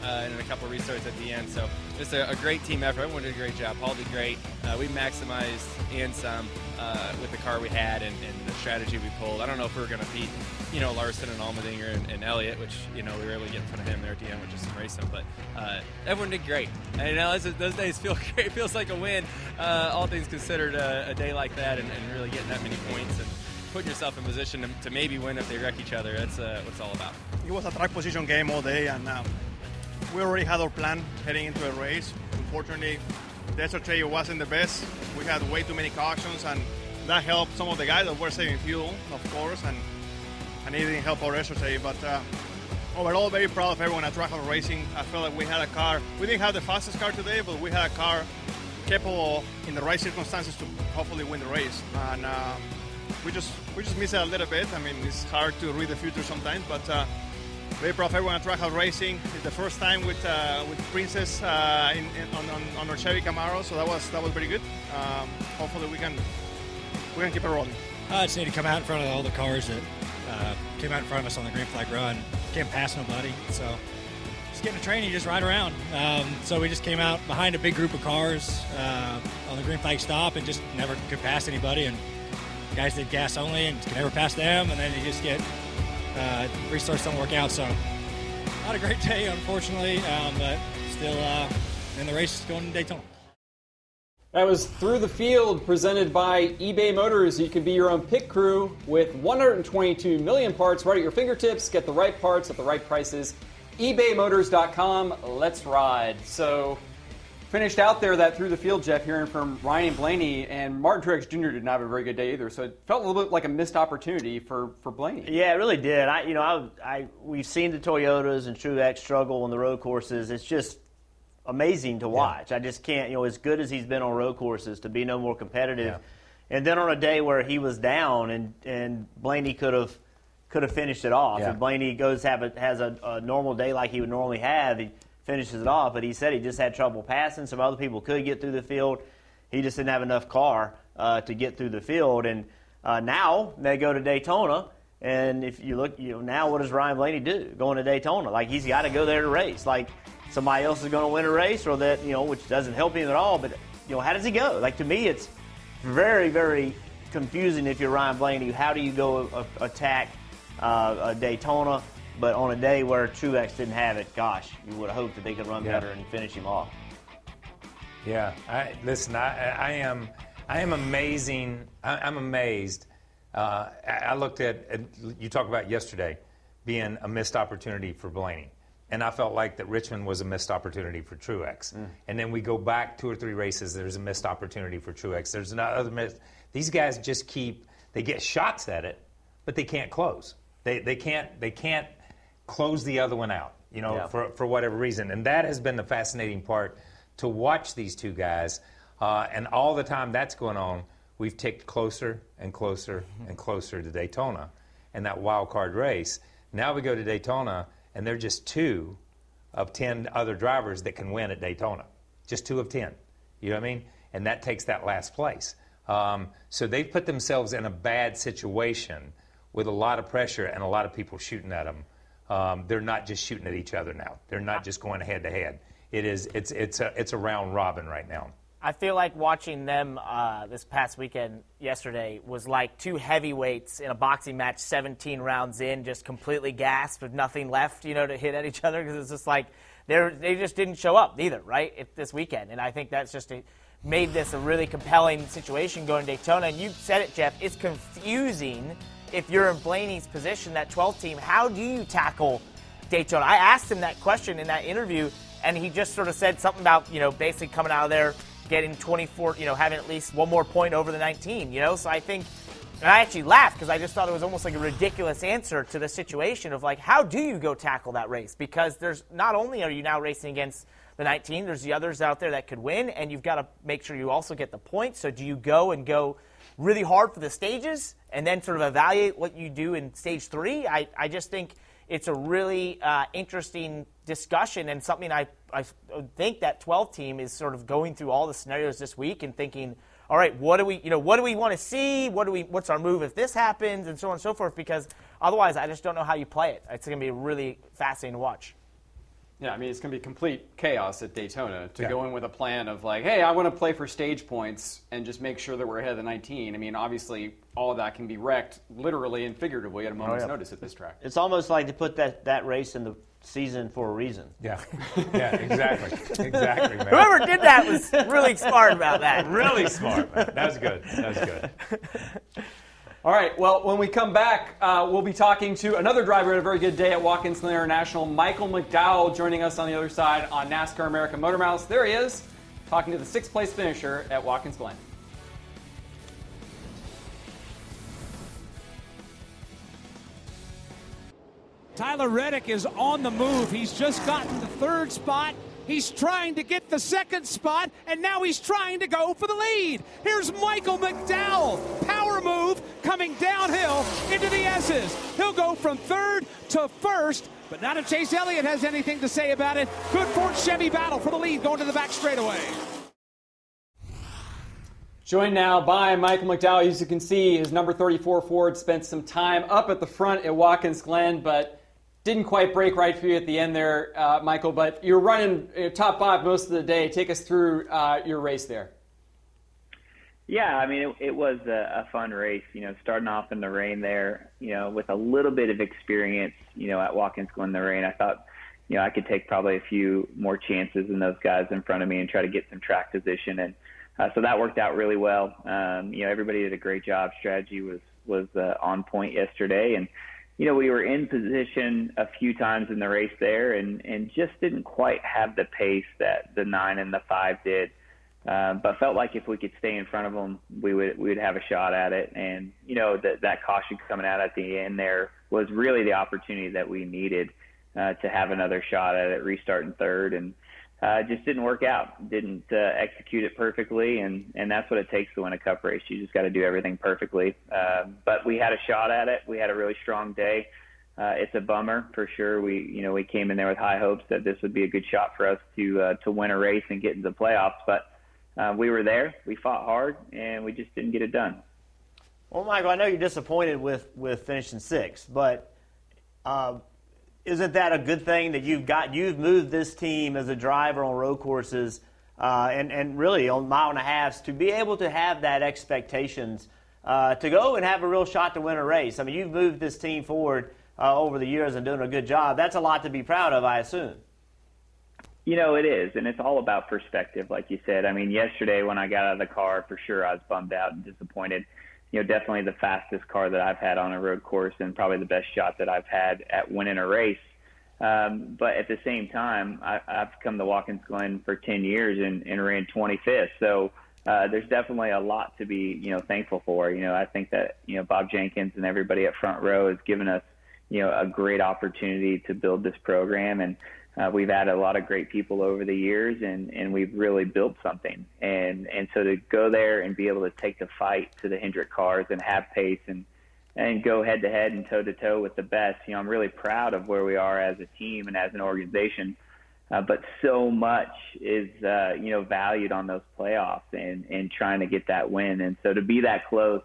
S17: and then a couple restarts at the end. So just a, a great team effort. Everyone did a great job. Paul did great. Uh, we maximized and some uh, with the car we had and, and the strategy we pulled. I don't know if we were going to beat, you know, Larson and Allmendinger and, and Elliott, which you know we were able to get in front of him there at the end with just some racing. But uh, everyone did great. And you know, those, days feel great. It feels like a win. Uh, all things considered, uh, a day like that and, and really getting that many points and putting yourself in position to, to maybe win if they wreck each other. That's uh, what it's all about.
S18: It was a track position game all day, and um, we already had our plan heading into the race. Unfortunately, the SRT wasn't the best. We had way too many cautions, and that helped some of the guys that were saving fuel, of course, and, and it didn't help our SRT. But uh, overall, very proud of everyone at Trackhouse Racing. I felt like we had a car. We didn't have the fastest car today, but we had a car capable in the right circumstances to hopefully win the race. And uh, we just we just missed it a little bit. I mean, it's hard to read the future sometimes, but uh, very of everyone at Trackhouse Racing. It's the first time with uh, with Princess uh, in, in, on, on, on our Chevy Camaro, so that was that was very good. Um, hopefully, we can we can keep it rolling.
S19: I just need to come out in front of all the cars that uh, came out in front of us on the green flag run. Can't pass nobody, so just getting a train, you just ride around. Um, so we just came out behind a big group of cars uh, on the green flag stop and just never could pass anybody. And guys did gas only and could never pass them, and then you just get uh, restarts don't work out. So not a great day, unfortunately, um, but still uh, in the race going to Daytona.
S8: That was Through the Field, presented by eBay Motors. You can be your own pit crew with 122 million parts right at your fingertips. Get the right parts at the right prices. ebaymotors.com. Let's ride. So, finished out there that Through the Field, Jeff, hearing from Ryan Blaney, and Martin Truex Jr. did not have a very good day either. So, it felt a little bit like a missed opportunity for, for Blaney.
S4: Yeah, it really did. I, you know, I, I, we've seen the Toyotas and Truex struggle on the road courses. It's just amazing to watch. I just can't, you know, as good as he's been on road courses, to be no more competitive. And then on a day where he was down, and and Blaney could have could have finished it off.
S20: Yeah.
S4: If Blaney goes have a, has a, a normal day like he would normally have, he finishes it off. But he said he just had trouble passing. Some other people could get through the field. He just didn't have enough car uh, to get through the field. And uh, now they go to Daytona. And if you look, you know, now what does Ryan Blaney do going to Daytona? Like he's got to go there to race. Like somebody else is going to win a race, or that you know, which doesn't help him at all. But you know, how does he go? Like to me, it's very, very confusing if you're Ryan Blaney. How do you go a, attack uh, Daytona, but on a day where Truex didn't have it? Gosh, you would have hoped that they could run
S6: Yeah.
S4: better and finish him off.
S6: Yeah, I, listen, I, I am, I am amazing. I, I'm amazed. Uh, I, looked at, at you talk about yesterday being a missed opportunity for Blaney, and I felt like that Richmond was a missed opportunity for Truex.
S5: Mm.
S6: And then we go back two or three races. There's a missed opportunity for Truex. There's another miss. These guys just keep they get shots at it, but they can't close. They they can't they can't close the other one out. You know,
S5: Yeah.
S6: for for whatever reason. And that has been the fascinating part to watch these two guys. Uh, and all the time that's going on, we've ticked closer and closer and closer to Daytona and that wild card race. Now we go to Daytona, and they're just two of 10 other drivers that can win at Daytona. Just two of 10. You know what I mean? And that takes that last place. Um, so they've put themselves in a bad situation with a lot of pressure and a lot of people shooting at them. Um, they're not just shooting at each other now. They're not just going head to head. It is. It's. It's a. It's a round robin right now.
S7: I feel like watching them uh, this past weekend, yesterday, was like two heavyweights in a boxing match, 17 rounds in, just completely gasped with nothing left, you know, to hit at each other because it's just like they they just didn't show up either, right, it, this weekend. And I think that's just a, made this a really compelling situation going to Daytona. And you said it, Jeff. It's confusing if you're in Blaney's position, that 12 team. How do you tackle Daytona? I asked him that question in that interview, and he just sort of said something about you know basically coming out of there getting 24, you know, having at least one more point over the 19, you know? So I think, and I actually laughed because I just thought it was almost like a ridiculous answer to the situation of like, how do you go tackle that race? Because there's not only are you now racing against the 19, there's the others out there that could win, and you've got to make sure you also get the points. So do you go and go really hard for the stages and then sort of evaluate what you do in stage three? I, I just think it's a really uh, interesting discussion and something I, I think that 12 team is sort of going through all the scenarios this week and thinking, all right, what do we, you know, what do we want to see? What do we, what's our move if this happens, and so on and so forth? Because otherwise, I just don't know how you play it. It's going to be really fascinating to watch.
S5: Yeah, I mean, it's going to be complete chaos at Daytona to
S6: Yeah.
S5: go in with a plan of like, hey, I want to play for stage points and just make sure that we're ahead of the 19. I mean, obviously, all of that can be wrecked literally and figuratively at a oh, moment's
S4: yeah.
S5: notice at this track.
S4: It's almost like they put that, that race in the season for a reason.
S6: Yeah, yeah, exactly, exactly, man.
S7: Whoever did that was really smart about that.
S6: Really smart. Man. That was good. That was good.
S5: All right. Well, when we come back, uh, we'll be talking to another driver at a very good day at Watkins Glen International, Michael McDowell, joining us on the other side on NASCAR America Motor Mouths. There he is, talking to the sixth place finisher at Watkins Glen.
S2: Tyler Reddick is on the move. He's just gotten the third spot. He's trying to get the second spot, and now he's trying to go for the lead. Here's Michael McDowell. Power move coming downhill into the S's. He'll go from third to first, but not if Chase Elliott has anything to say about it. Good Ford Chevy battle for the lead going to the back straightaway.
S5: Joined now by Michael McDowell. As you can see, his number 34 Ford spent some time up at the front at Watkins Glen, but didn't quite break right for you at the end there, uh, Michael. But you're running uh, top five most of the day. Take us through uh, your race there.
S20: Yeah, I mean, it, it was a, a fun race. You know, starting off in the rain there, you know, with a little bit of experience, you know, at Watkins Glen in the rain, I thought, you know, I could take probably a few more chances than those guys in front of me and try to get some track position. And uh, so that worked out really well. Um, you know, everybody did a great job. Strategy was was uh, on point yesterday, and you know, we were in position a few times in the race there, and and just didn't quite have the pace that the nine and the five did. Um, but felt like if we could stay in front of them, we would we would have a shot at it. And you know that that caution coming out at the end there was really the opportunity that we needed uh, to have another shot at it, restarting third, and uh, just didn't work out. Didn't uh, execute it perfectly, and and that's what it takes to win a cup race. You just got to do everything perfectly. Uh, but we had a shot at it. We had a really strong day. Uh, it's a bummer for sure. We you know we came in there with high hopes that this would be a good shot for us to uh, to win a race and get into the playoffs, but uh, we were there. We fought hard, and we just didn't get it done.
S4: Well, Michael, I know you're disappointed with, with finishing sixth, but uh, isn't that a good thing that you've got you've moved this team as a driver on road courses uh, and and really on mile and a halves to be able to have that expectations uh, to go and have a real shot to win a race. I mean, you've moved this team forward uh, over the years and doing a good job. That's a lot to be proud of, I assume.
S20: You know, it is, and it's all about perspective, like you said. I mean, yesterday when I got out of the car, for sure I was bummed out and disappointed. You know, definitely the fastest car that I've had on a road course, and probably the best shot that I've had at winning a race. Um, but at the same time, I, I've come to Watkins Glen for 10 years and, and ran 25th. So uh, there's definitely a lot to be, you know, thankful for. You know, I think that, you know, Bob Jenkins and everybody at Front Row has given us, you know, a great opportunity to build this program. And uh, we've added a lot of great people over the years and, and we've really built something. And, and so to go there and be able to take the fight to the Hendrick cars and have pace and, and go head to head and toe to toe with the best. You know, I'm really proud of where we are as a team and as an organization. Uh, but so much is, uh, you know, valued on those playoffs and, and trying to get that win. And so to be that close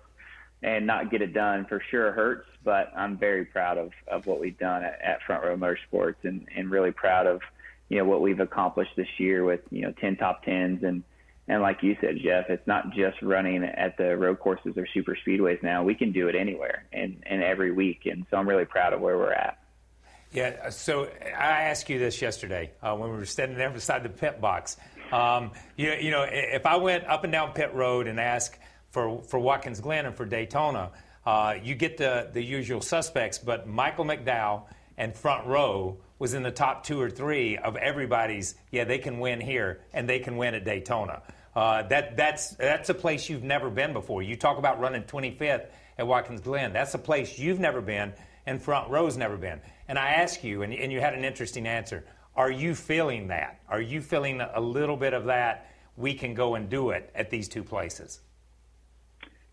S20: and not get it done for sure hurts, but I'm very proud of, of what we've done at, at Front Row Motorsports and, and really proud of, you know, what we've accomplished this year with, you know, 10 top tens and, and like you said, Jeff, it's not just running at the road courses or super speedways now. We can do it anywhere and, and every week. And so I'm really proud of where we're at.
S6: Yeah, so I asked you this yesterday uh, when we were standing there beside the pit box. Um, you, you know, if I went up and down pit road and asked for, for Watkins Glen and for Daytona, uh, you get the, the usual suspects, but Michael McDowell and Front Row was in the top two or three of everybody's, yeah, they can win here and they can win at Daytona. Uh, that, that's, that's a place you've never been before. You talk about running 25th at Watkins Glen. That's a place you've never been and Front Row's never been. And I ask you, and, and you had an interesting answer, are you feeling that? Are you feeling a little bit of that? We can go and do it at these two places.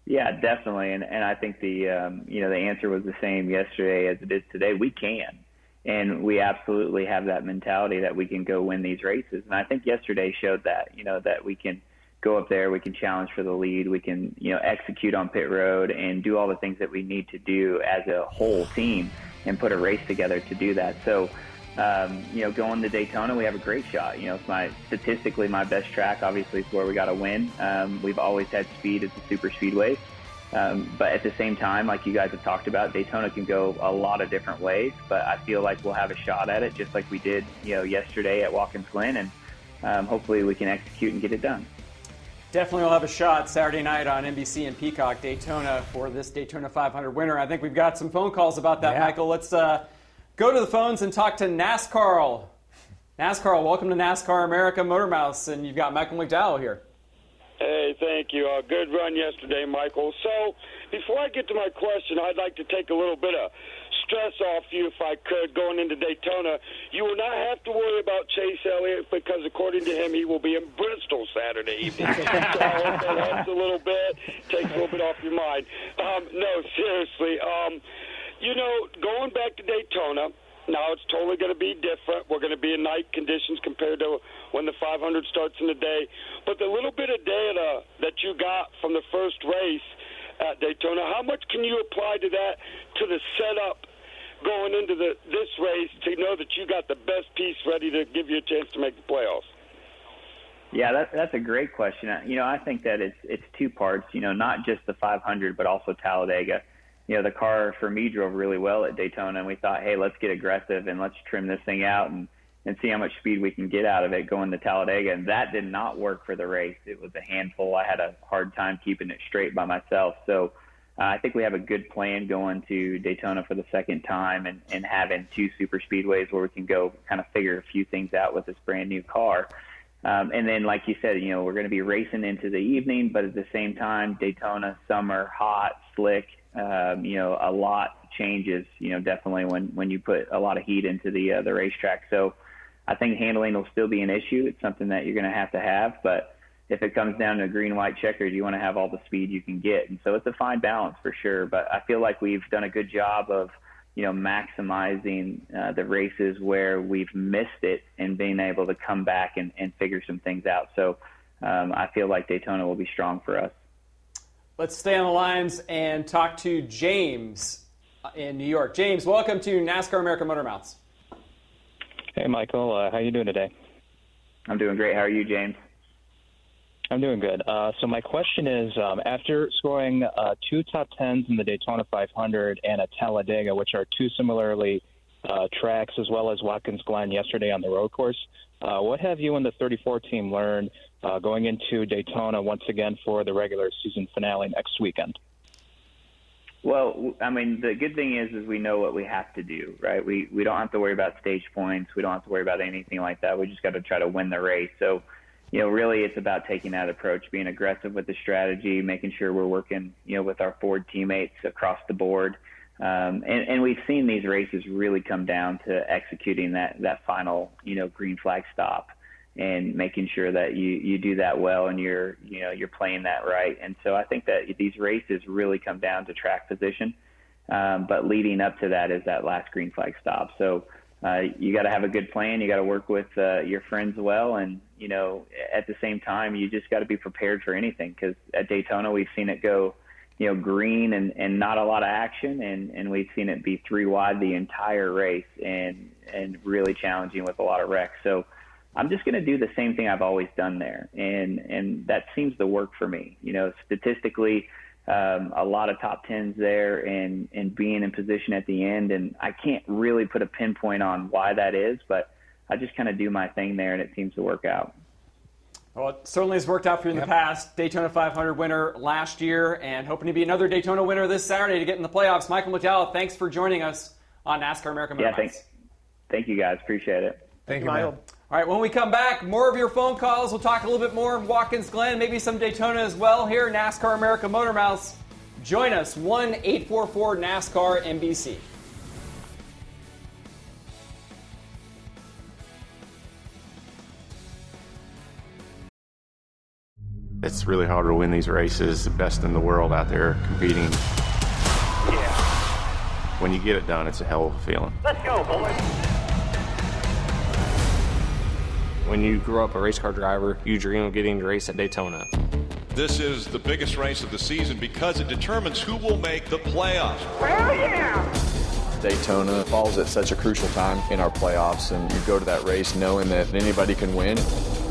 S20: Yeah, definitely, and and I think the um, you know the answer was the same yesterday as it is today. We can, and we absolutely have that mentality that we can go win these races. And I think yesterday showed that you know that we can go up there, we can challenge for the lead, we can you know execute on pit road and do all the things that we need to do as a whole team and put a race together to do that. So. Um, you know, going to Daytona, we have a great shot. You know, it's my statistically my best track. Obviously, it's where we got to win. Um, we've always had speed at the super speedways, um, but at the same time, like you guys have talked about, Daytona can go a lot of different ways. But I feel like we'll have a shot at it, just like we did, you know, yesterday at Watkins Glen, and um, hopefully we can execute and get it done.
S5: Definitely we'll have a shot Saturday night on NBC and Peacock Daytona for this Daytona 500 winner. I think we've got some phone calls about that,
S6: Yeah.
S5: Michael. Let's uh, go to the phones and talk to NASCAR. NASCAR, welcome to NASCAR America Motor Mouths, and you've got Michael McDowell here.
S21: Hey, thank you. A good run yesterday, Michael. So, before I get to my question, I'd like to take a little bit of stress off you, if I could, going into Daytona. You will not have to worry about Chase Elliott because, according to him, he will be in Bristol Saturday evening. so, that helps a little bit, takes a little bit off your mind. Um, no, seriously. Um, you know, going back to Daytona, now it's totally going to be different. We're going to be in night conditions compared to when the 500 starts in the day. But the little bit of data that you got from the first race at Daytona, how much can you apply to that to the setup going into the this race to know that you got the best piece ready to give you a chance to make the playoffs?
S20: Yeah, that, that's a great question. You know, I think that it's it's two parts. You know, not just the 500, but also Talladega. You know, the car for me drove really well at Daytona, and we thought, hey, let's get aggressive and let's trim this thing out and and see how much speed we can get out of it going to Talladega. And that did not work for the race. It was a handful. I had a hard time keeping it straight by myself. So uh, I think we have a good plan going to Daytona for the second time and, and having two super speedways where we can go kind of figure a few things out with this brand new car. Um, and then, like you said, you know, we're going to be racing into the evening, but at the same time, Daytona, summer, hot, slick, um, you know, a lot changes, you know, definitely when, when you put a lot of heat into the, uh, the racetrack. So I think handling will still be an issue. It's something that you're going to have to have, but if it comes down to green, white checkers, you want to have all the speed you can get. And so it's a fine balance for sure. But I feel like we've done a good job of, you know, maximizing uh, the races where we've missed it and being able to come back and, and figure some things out. So um, I feel like Daytona will be strong for us.
S5: Let's stay on the lines and talk to James in New York. James, welcome to NASCAR America Motor Mouths.
S22: Hey, Michael. Uh, how are you doing today?
S20: I'm doing great. How are you, James?
S22: I'm doing good. Uh, so my question is, um, after scoring uh, two top tens in the Daytona 500 and at Talladega, which are two similarly uh, tracks, as well as Watkins Glen yesterday on the road course, uh, what have you and the 34 team learned uh, going into Daytona once again for the regular season finale next weekend?
S20: Well, I mean, the good thing is, is we know what we have to do, right? We we don't have to worry about stage points. We don't have to worry about anything like that. We just got to try to win the race. So, you know, really, it's about taking that approach, being aggressive with the strategy, making sure we're working, you know, with our Ford teammates across the board. Um, and, and we've seen these races really come down to executing that that final, you know, green flag stop and making sure that you you do that well and you're you know you're playing that right. And so I think that these races really come down to track position, um, but leading up to that is that last green flag stop. So uh, you got to have a good plan. You got to work with uh, your friends well, and you know at the same time you just got to be prepared for anything because at Daytona we've seen it go. You know, green and, and not a lot of action, and, and we've seen it be three wide the entire race, and and really challenging with a lot of wrecks. So, I'm just going to do the same thing I've always done there, and and that seems to work for me. You know, statistically, um, a lot of top tens there, and and being in position at the end, and I can't really put a pinpoint on why that is, but I just kind of do my thing there, and it seems to work out.
S5: Well, it certainly has worked out for you in the past. Daytona 500 winner last year, and hoping to be another Daytona winner this Saturday to get in the playoffs. Michael McDowell, thanks for joining us on NASCAR America
S20: Yeah, thanks. Thank you guys. Appreciate it.
S6: Thank
S5: you, Michael. All right, when we come back, more of your phone calls. We'll talk a little bit more of Watkins Glen, maybe some Daytona as well here, NASCAR America Motor Mouths. Join us, 1 844 NASCAR NBC.
S23: It's really hard to win these races. The best in the world out there competing.
S13: Yeah.
S23: When you get it done, it's a hell of a feeling.
S13: Let's go, boys.
S24: When you grow up a race car driver, you dream of getting to race at Daytona.
S25: This is the biggest race of the season because it determines who will make the playoffs.
S13: Hell yeah!
S26: Daytona falls at such a crucial time in our playoffs, and you go to that race knowing that anybody can win.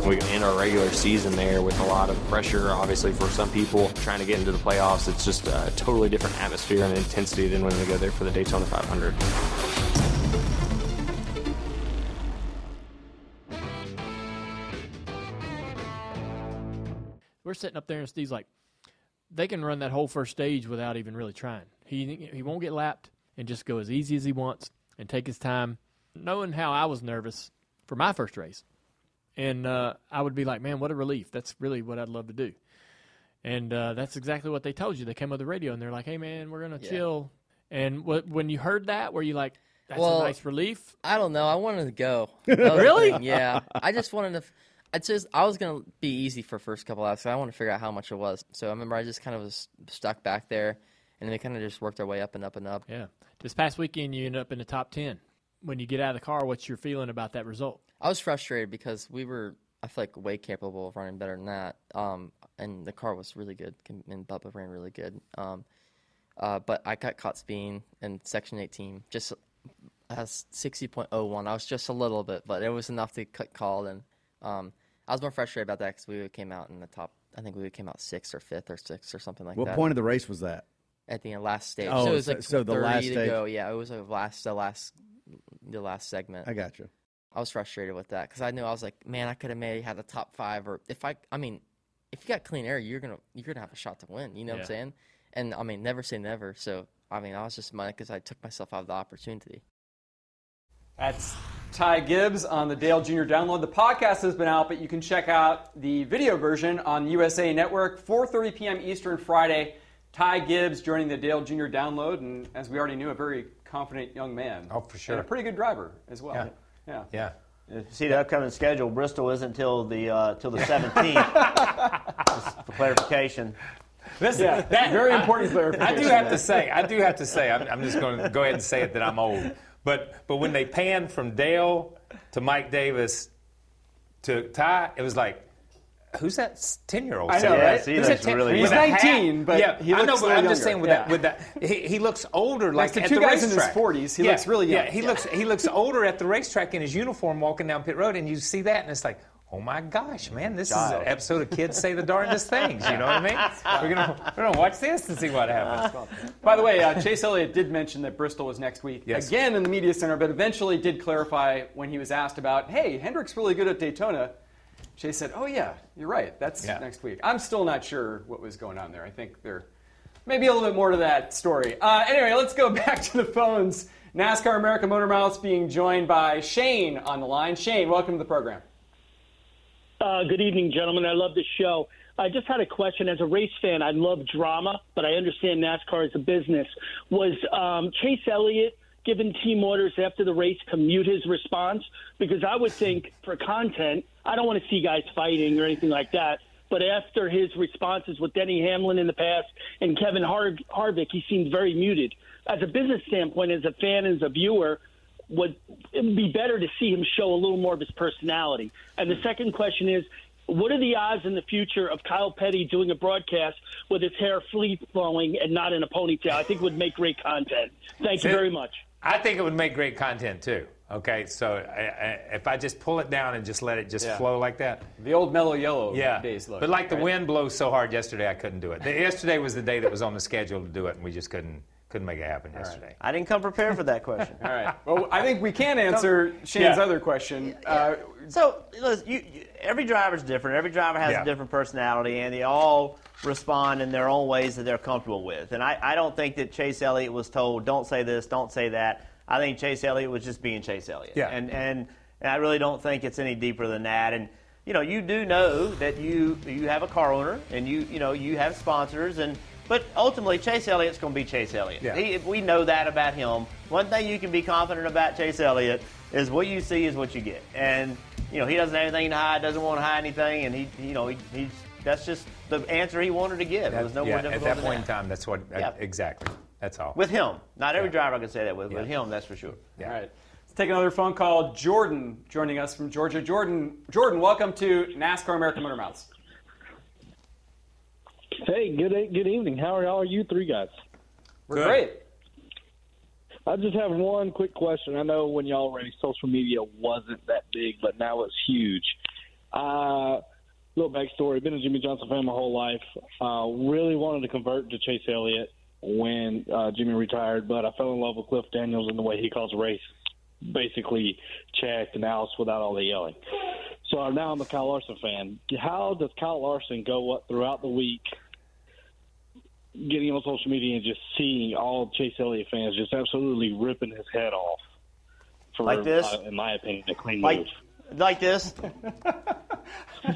S24: We end our regular season there with a lot of pressure, obviously, for some people trying to get into the playoffs. It's just a totally different atmosphere and intensity than when we go there for the Daytona 500.
S27: Sitting up there, and Steve's like, they can run that whole first stage without even really trying. He he won't get lapped and just go as easy as he wants and take his time. Knowing how I was nervous for my first race, and uh, I would be like, man, what a relief. That's really what I'd love to do. And uh, that's exactly what they told you. They came on the radio and they're like, hey, man, we're to
S28: Yeah.
S27: chill. And wh- when you heard that, were you like, that's
S28: well,
S27: a nice relief?
S28: I don't know. I wanted to go. That was the
S27: Really?
S28: Yeah. I just wanted to. f- I just I was gonna be easy for first couple laps. I want to figure out how much it was. So I remember I just kind of was stuck back there, and they kind of just worked our way up and up and up.
S27: Yeah. This past weekend, you ended up in the top 10. When you get out of the car, what's your feeling about that result?
S28: I was frustrated because we were, I feel like, way capable of running better than that. Um, and the car was really good, and Bubba ran really good. Um, uh, but I got caught speeding in section 18, just as 60.01. I was just a little bit, but it was enough to cut called. And um, I was more frustrated about that because we came out in the top. I think we came out sixth or fifth or sixth or something like
S29: what
S28: that.
S29: What point of the race was that?
S28: At the end, last stage.
S29: Oh,
S28: so it was
S29: so-
S28: like
S29: so the
S28: 30
S29: last
S28: to
S29: stage.
S28: go. Yeah, it was a last, the last, the last segment.
S29: I got you.
S28: I was frustrated with that because I knew I was like, man, I could have maybe had the top five, or if I, I mean, if you got clean air, you're gonna you're gonna have a shot to win. You know what I'm saying? And I mean, never say never. So I mean, I was just mad because I took myself out of the opportunity.
S5: That's Ty Gibbs on the Dale Jr. Download. The podcast has been out, but you can check out the video version on USA Network, 4:30 p.m. Eastern Friday. Ty Gibbs joining the Dale Jr. Download, and as we already knew, a very confident young man. Oh, for
S4: sure.
S5: And a pretty good driver as well. Yeah.
S6: Yeah.
S4: See the upcoming schedule. Bristol isn't till the uh, till the 17th. Just for clarification.
S5: This is that very important clarification.
S6: I do have to say, I do have to say, I'm, I'm just going to go ahead and say it that I'm old. But but when they panned from Dale to Mike Davis to Ty, it was like, who's that ten year old?
S5: I know, right?
S4: he
S5: Who's
S4: looks
S5: 10
S4: really
S5: He's
S4: good.
S5: 19, but
S6: yeah,
S5: he
S6: I know,
S5: looks
S6: but
S5: a
S6: I'm
S5: little
S6: just saying with
S5: younger.
S6: that with that he, he looks older.
S5: Next
S6: Like
S5: to
S6: at
S5: two
S6: the
S5: guys in his 40s, he
S6: Yeah,
S5: looks really young.
S6: Yeah, he looks he looks older at the racetrack in his uniform walking down pit road, and you see that, and it's like. Oh my gosh, man! This is an episode of Kids Say the Darndest Things. You know what I mean? We're gonna we're gonna watch this and see what happens.
S5: By the way, uh, Chase Elliott did mention that Bristol was next week
S6: Yes.
S5: again in the media center, but eventually did clarify when he was asked about, "Hey, Hendrick's really good at Daytona." Chase said, "Oh yeah, you're right. That's
S6: Yeah.
S5: next week." I'm still not sure what was going on there. I think they're
S8: Maybe a little bit more to that story. Uh, anyway, let's go back to the phones. NASCAR America Motor Mouths being joined by Shane on the line. Shane, welcome to the program.
S30: Uh, good evening, gentlemen. I love the show. I just had a question. As a race fan, I love drama, but I understand NASCAR is a business. Was um, Chase Elliott given team orders after the race to mute his response? Because I would think for content, I don't want to see guys fighting or anything like that. But after his responses with Denny Hamlin in the past and Kevin Har- Harvick, he seemed very muted. As a business standpoint, as a fan, as a viewer, would it would be better to see him show a little more of his personality. And the second question is, what are the odds in the future of Kyle Petty doing a broadcast with his hair free flowing and not in a ponytail? I think it would make great content. Thank you very much.
S6: I think it would make great content too. Okay, so I, I, if I just pull it down and just let it just
S8: Yeah.
S6: flow like that.
S8: The old mellow yellow
S6: Yeah,
S8: days look.
S6: but like the wind blows so hard yesterday, I couldn't do it. Yesterday was the day that was on the schedule to do it, and we just couldn't couldn't make it happen yesterday.
S4: I didn't come prepared for that question.
S8: All right. Well, I think we can answer Shane's
S4: Yeah.
S8: other question. Uh,
S4: So, listen, you, you, every driver's different. Every driver has
S8: Yeah.
S4: a different personality, and they all respond in their own ways that they're comfortable with. And I, I don't think that Chase Elliott was told, "Don't say this, don't say that." I think Chase Elliott was just being Chase Elliott.
S6: Yeah.
S4: And and and I really don't think it's any deeper than that. And you know, you do know that you you have a car owner, and you you know you have sponsors, and but ultimately Chase Elliott's going to be Chase Elliott.
S6: Yeah.
S4: He, we know that about him. One thing you can be confident about Chase Elliott is what you see is what you get, and you know he doesn't have anything to hide, doesn't want to hide anything, and he you know he, he's that's just the answer he wanted to give. it was no
S6: yeah,
S4: more difficult at
S6: that
S4: than
S6: point in time, that's what uh,
S4: Yeah.
S6: exactly. That's all.
S4: With him, not every
S6: Yeah.
S4: driver I can say that with. With
S6: Yeah.
S4: him, that's for sure.
S8: All right. Let's take another phone call. Jordan joining us from Georgia. Jordan, Jordan, welcome to NASCAR America Motor Mouths.
S31: Hey, good good evening. How are, how are you three guys?
S8: We're great.
S31: I just have one quick question. I know when y'all ready, social media wasn't that big, but now it's huge. Uh, little backstory: been a Jimmie Johnson fan my whole life. Uh, really wanted to convert to Chase Elliott when uh, Jimmy retired, but I fell in love with Cliff Daniels and the way he calls a race, basically checked and out without all the yelling. So now I'm a Kyle Larson fan. How does Kyle Larson go up throughout the week? Getting on social media and just seeing all Chase Elliott fans just absolutely ripping his head off. For,
S4: Like this?
S31: uh, in my opinion, a clean
S4: Like
S31: move.
S4: like this.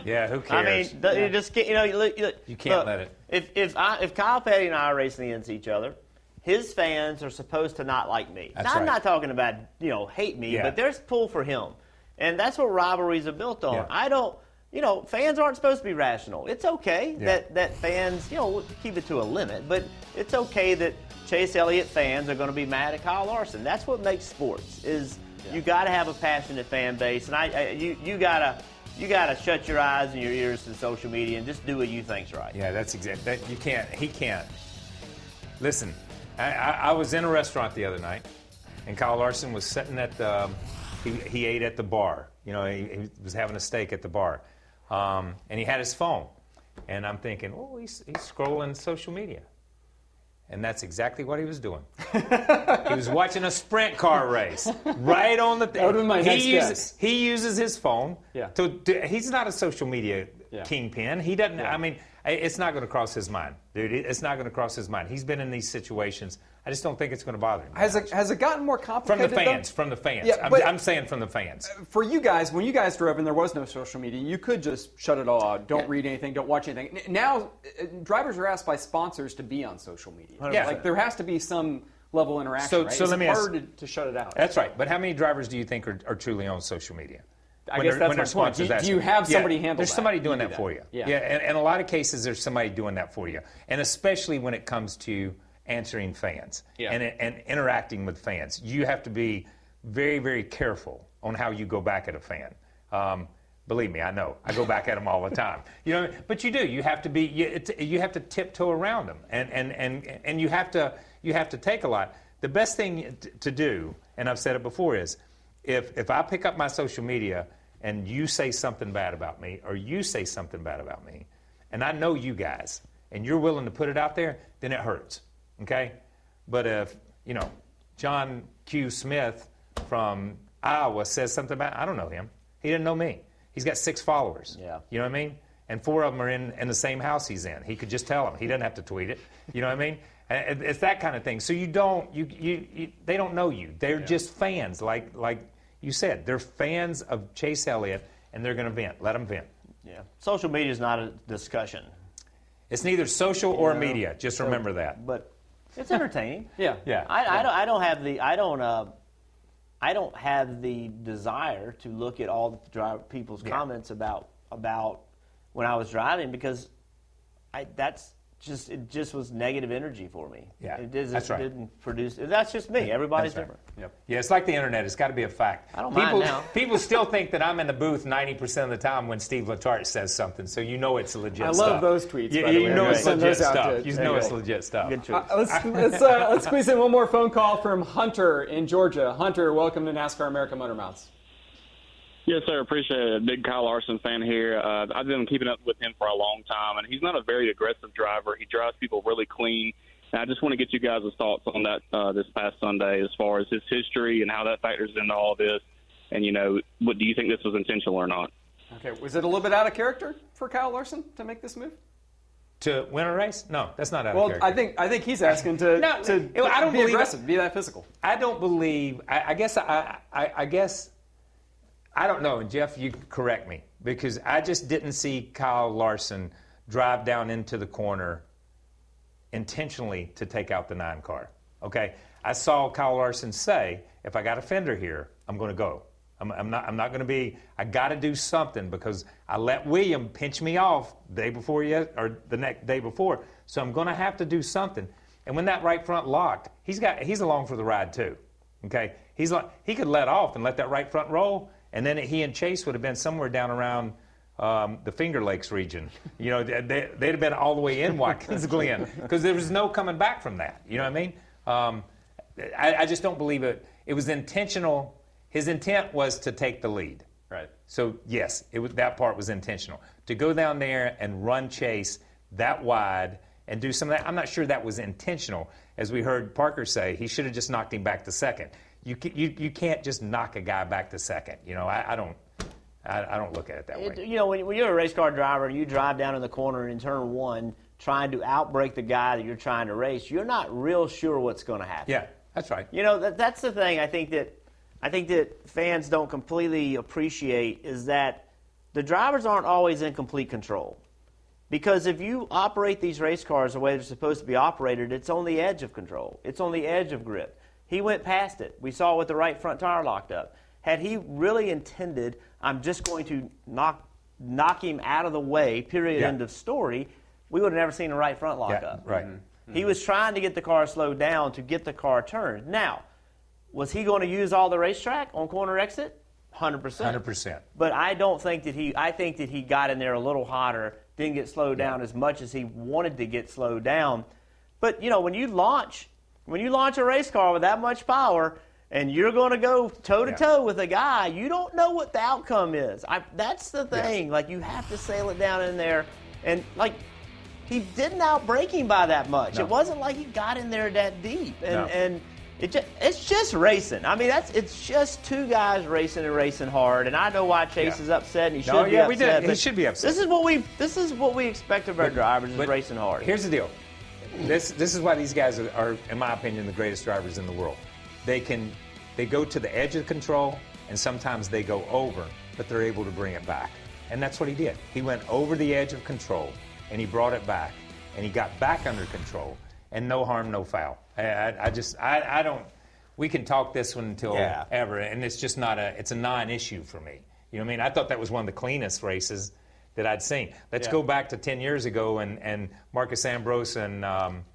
S6: Yeah, who cares?
S4: I mean, the, you just can't, you know, you, look- you,
S6: You can't
S4: look,
S6: let it.
S4: If if I, if Kyle Petty and I are racing against each other, his fans are supposed to not like me.
S6: That's
S4: Now, I'm
S6: right.
S4: not talking about you know hate me,
S6: Yeah.
S4: but there's pull for him, and that's what rivalries are built on.
S6: Yeah.
S4: I don't. You know, fans aren't supposed to be rational. It's okay
S6: Yeah.
S4: that, that fans, you know, keep it to a limit, but it's okay that Chase Elliott fans are going to be mad at Kyle Larson. That's what makes sports. Is you got to have a passionate fan base, and I, I you you gotta you gotta shut your eyes and your ears to social media and just do what you think's right.
S6: Yeah, that's exact. That you can't. He can't. Listen, I, I, I was in a restaurant the other night, and Kyle Larson was sitting at the. Um, he, he ate at the bar. You know, he, he was having a steak at the bar, um, and he had his phone. And I'm thinking, oh, he's, he's scrolling social media. And that's exactly what he was doing. he was watching a sprint car race right on the.
S8: That would've my
S6: he
S8: next
S6: uses,
S8: guess.
S6: He uses his phone.
S8: Yeah.
S6: To, to, he's not a social media
S8: Yeah.
S6: kingpin. He doesn't. I mean, it's not going to cross his mind, dude. It's not going to cross his mind. He's been in these situations. I just don't think it's going to bother him.
S8: Has it, has it gotten more complicated?
S6: From the
S8: though?
S6: fans. From the fans.
S8: Yeah,
S6: I'm,
S8: but-
S6: I'm saying from the fans.
S8: for you guys, when you guys drove and there was no social media, you could just shut it all out. Don't read anything. Don't watch anything. Now, uh, drivers are asked by sponsors to be on social media.
S6: Yeah.
S8: Like there has to be some level of interaction.
S6: So-
S8: right?
S6: so
S8: It's
S6: let me ask-
S8: hard to, to shut it out.
S6: That's right. But how many drivers do you think are, are truly on social media?
S8: I guess that's
S6: when
S8: my
S6: their
S8: point. Do do you have somebody
S6: yeah,
S8: handle
S6: There's
S8: that?
S6: somebody doing that, for you.
S8: Yeah.
S6: yeah and, and a lot of cases, there's somebody doing that for you. And especially when it comes to answering fans
S8: Yeah.
S6: and, and interacting with fans. You have to be very, very careful on how you go back at a fan. Um, believe me, I know. I go back at them all the time. You know, but you do. You have to be. You, you have to tiptoe around them, and and and and you have to you have to take a lot. The best thing to do, and I've said it before, is if if I pick up my social media and you say something bad about me, or you say something bad about me, and I know you guys, and you're willing to put it out there, then it hurts. Okay, but if you know John Q. Smith from Iowa says something about, I don't know him. He didn't know me. He's got six followers.
S4: Yeah.
S6: You know what I mean? and four of them are in, in the same house he's in. He could just tell them. He doesn't have to tweet it. You know what I mean? It's that kind of thing. So you don't, you, you, you they don't know you. They're just fans, like like you said. They're fans of Chase Elliott, and they're going to vent. Let them vent.
S4: Yeah. Social media is not a discussion.
S6: It's neither social or
S4: You know,
S6: media. Just
S4: so-
S6: remember that.
S4: But it's entertaining.
S8: yeah.
S6: Yeah.
S4: I,
S6: Yeah.
S4: I don't. I don't have the. I don't. Uh, I don't have the desire to look at all the driver, people's comments about about when I was driving because I that's just it just was negative energy for me.
S6: Yeah,
S4: it, didn't-
S6: that's right.
S4: didn't produce. That's just me. Everybody's
S6: right.
S4: different.
S6: Yep. Yeah, it's like the internet. It's got to be a fact.
S4: I don't
S6: people,
S4: mind now.
S6: people still think that I'm in the booth 90% of the time when Steve Letarte says something, so you know it's legit stuff.
S8: I
S6: stuff.
S8: love those tweets,
S6: You,
S8: by the
S6: you
S8: way.
S6: know
S8: I'm
S6: it's
S8: gonna send
S6: legit
S8: those out
S6: stuff.
S8: to-
S6: You know it's legit stuff.
S8: Uh, let's let's, uh, let's squeeze in one more phone call from Hunter in Georgia. Hunter, welcome to NASCAR America Motor Mouths.
S32: Yes, sir. Appreciate it. Big Kyle Larson fan here. Uh, I've been keeping up with him for a long time, and he's not a very aggressive driver. He drives people really clean. And I just want to get you guys' thoughts on that uh, this past Sunday, as far as his history and how that factors into all this. And you know, what do you think this was intentional or not?
S8: Okay, was it a little bit out of character for Kyle Larson to make this move?
S6: To win a race? No, that's not out
S8: Well,
S6: of character.
S8: I think I think he's asking to,
S6: No,
S8: to
S6: I don't
S8: be
S6: believe
S8: aggressive, be that physical.
S6: I don't believe. I, I guess. I, I, I guess. I don't know. And Jeff, you correct me because I just didn't see Kyle Larson drive down into the corner intentionally to take out the nine car. Okay, I saw Kyle Larson say, "If I got a fender here, I'm going to go. I'm, I'm not. I'm not going to be. I got to do something because I let William pinch me off day before yet or the next day before. So I'm going to have to do something. And when that right front locked, he's got. He's along for the ride too. Okay, he's like he could let off and let that right front roll, and then he and Chase would have been somewhere down around um, the Finger Lakes region. You know, they, they'd have been all the way in Watkins Glen because there was no coming back from that. You know what I mean? Um, I, I just don't believe it. It was intentional. His intent was to take the lead.
S8: Right.
S6: So yes, it was, that part was intentional. To go down there and run Chase that wide and do some of that, I'm not sure that was intentional. As we heard Parker say, he should have just knocked him back to second. You, ca- you, you can't just knock a guy back to second. You know, I, I don't. I, I don't look at it that way.
S4: You know, when, when you're a race car driver and you drive down in the corner in turn one, trying to outbrake the guy that you're trying to race, you're not real sure what's going to happen.
S6: Yeah, that's right.
S4: You know, that, that's the thing. I think that I think that fans don't completely appreciate is that the drivers aren't always in complete control. Because if you operate these race cars the way they're supposed to be operated, it's on the edge of control. It's on the edge of grip. He went past it. We saw with the right front tire locked up. Had he really intended, I'm just going to knock knock him out of the way, period,
S6: Yeah.
S4: end of story, we would have never seen a right front lock
S6: Yeah,
S4: up.
S6: right. Mm-hmm. Mm-hmm.
S4: He was trying to get the car slowed down to get the car turned. Now, was he going to use all the racetrack on corner exit? 100%.
S6: 100%.
S4: But I don't think that he. I think that he got in there a little hotter, didn't get slowed down as much as he wanted to get slowed down. But you know, when you launch, when you launch a race car with that much power, and you're going to go toe to toe with a guy, you don't know what the outcome is. I, that's the thing. Like you have to sail it down in there, and like he didn't outbrake him by that much.
S6: No.
S4: It wasn't like he got in there that deep, and
S6: No.
S4: and. It just, it's just racing. I mean, that's it's just two guys racing and racing hard. And I know why Chase
S6: Yeah.
S4: is upset, and he should
S6: No,
S4: be
S6: yeah, we
S4: upset.
S6: did. He should be upset.
S4: This is what we this is what we expect of our drivers is
S6: but
S4: racing hard.
S6: Here's the deal. This this is why these guys are, are, in my opinion, the greatest drivers in the world. They can they go to the edge of control, and sometimes they go over, but they're able to bring it back. And that's what he did. He went over the edge of control, and he brought it back, and he got back under control, and no harm, no foul. I, I, I just I, I don't. We can talk this one until
S4: Yeah.
S6: ever, and it's just not a it's a non-issue for me. You know what I mean? I thought that was one of the cleanest races that I'd seen. Let's
S8: Yeah.
S6: go back to 10 years ago and, and Marcos Ambrose and um,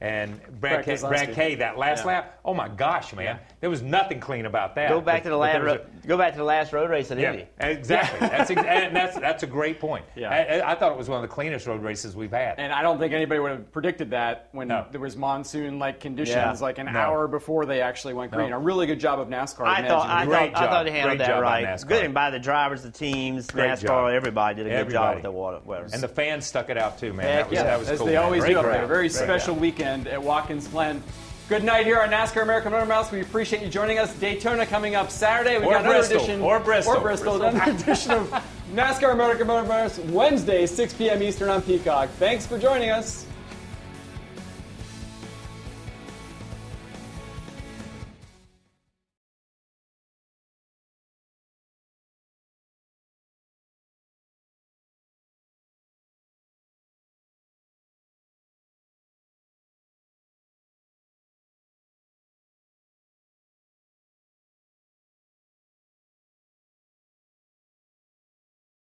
S6: and Brad,
S8: K,
S6: Brad Kay that last
S8: Yeah.
S6: lap. Oh my gosh, man! There was nothing clean about that.
S4: go back
S6: But-
S4: to the last
S6: there was
S4: ro- go back to the last road race at
S6: yeah,
S4: Indy.
S6: exactly. That's, ex- and that's that's a great point.
S8: Yeah.
S6: I, I- I thought it was one of the cleanest road races we've had.
S8: And I don't think anybody would have predicted that when
S6: No.
S8: there was monsoon-like conditions,
S6: Yeah.
S8: like an
S6: No.
S8: hour before they actually went green.
S6: No.
S8: A really good job of NASCAR.
S4: I
S8: managing
S4: thought I
S8: it.
S6: Great
S4: thought I thought they handled
S6: Great
S4: that
S6: job by
S4: right. Good and by the drivers, the teams,
S6: Great
S4: NASCAR,
S6: job.
S4: everybody did a good job
S6: Everybody.
S4: with the water. Well,
S6: and the fans stuck it out too, man.
S4: Heck
S6: that was,
S4: yeah.
S6: that was
S8: as
S6: cool,
S8: they always do up there. Very special
S6: crowd.
S8: Weekend at Watkins Glen. Good night here on NASCAR America Motor Mouth. We appreciate you joining us. Daytona coming up Saturday. We
S6: Or
S8: got another
S6: Bristol.
S8: edition
S6: Or Bristol.
S8: Or Bristol. Another edition of
S5: NASCAR American Motorsports Wednesday, 6 p.m. Eastern on Peacock. Thanks for joining us.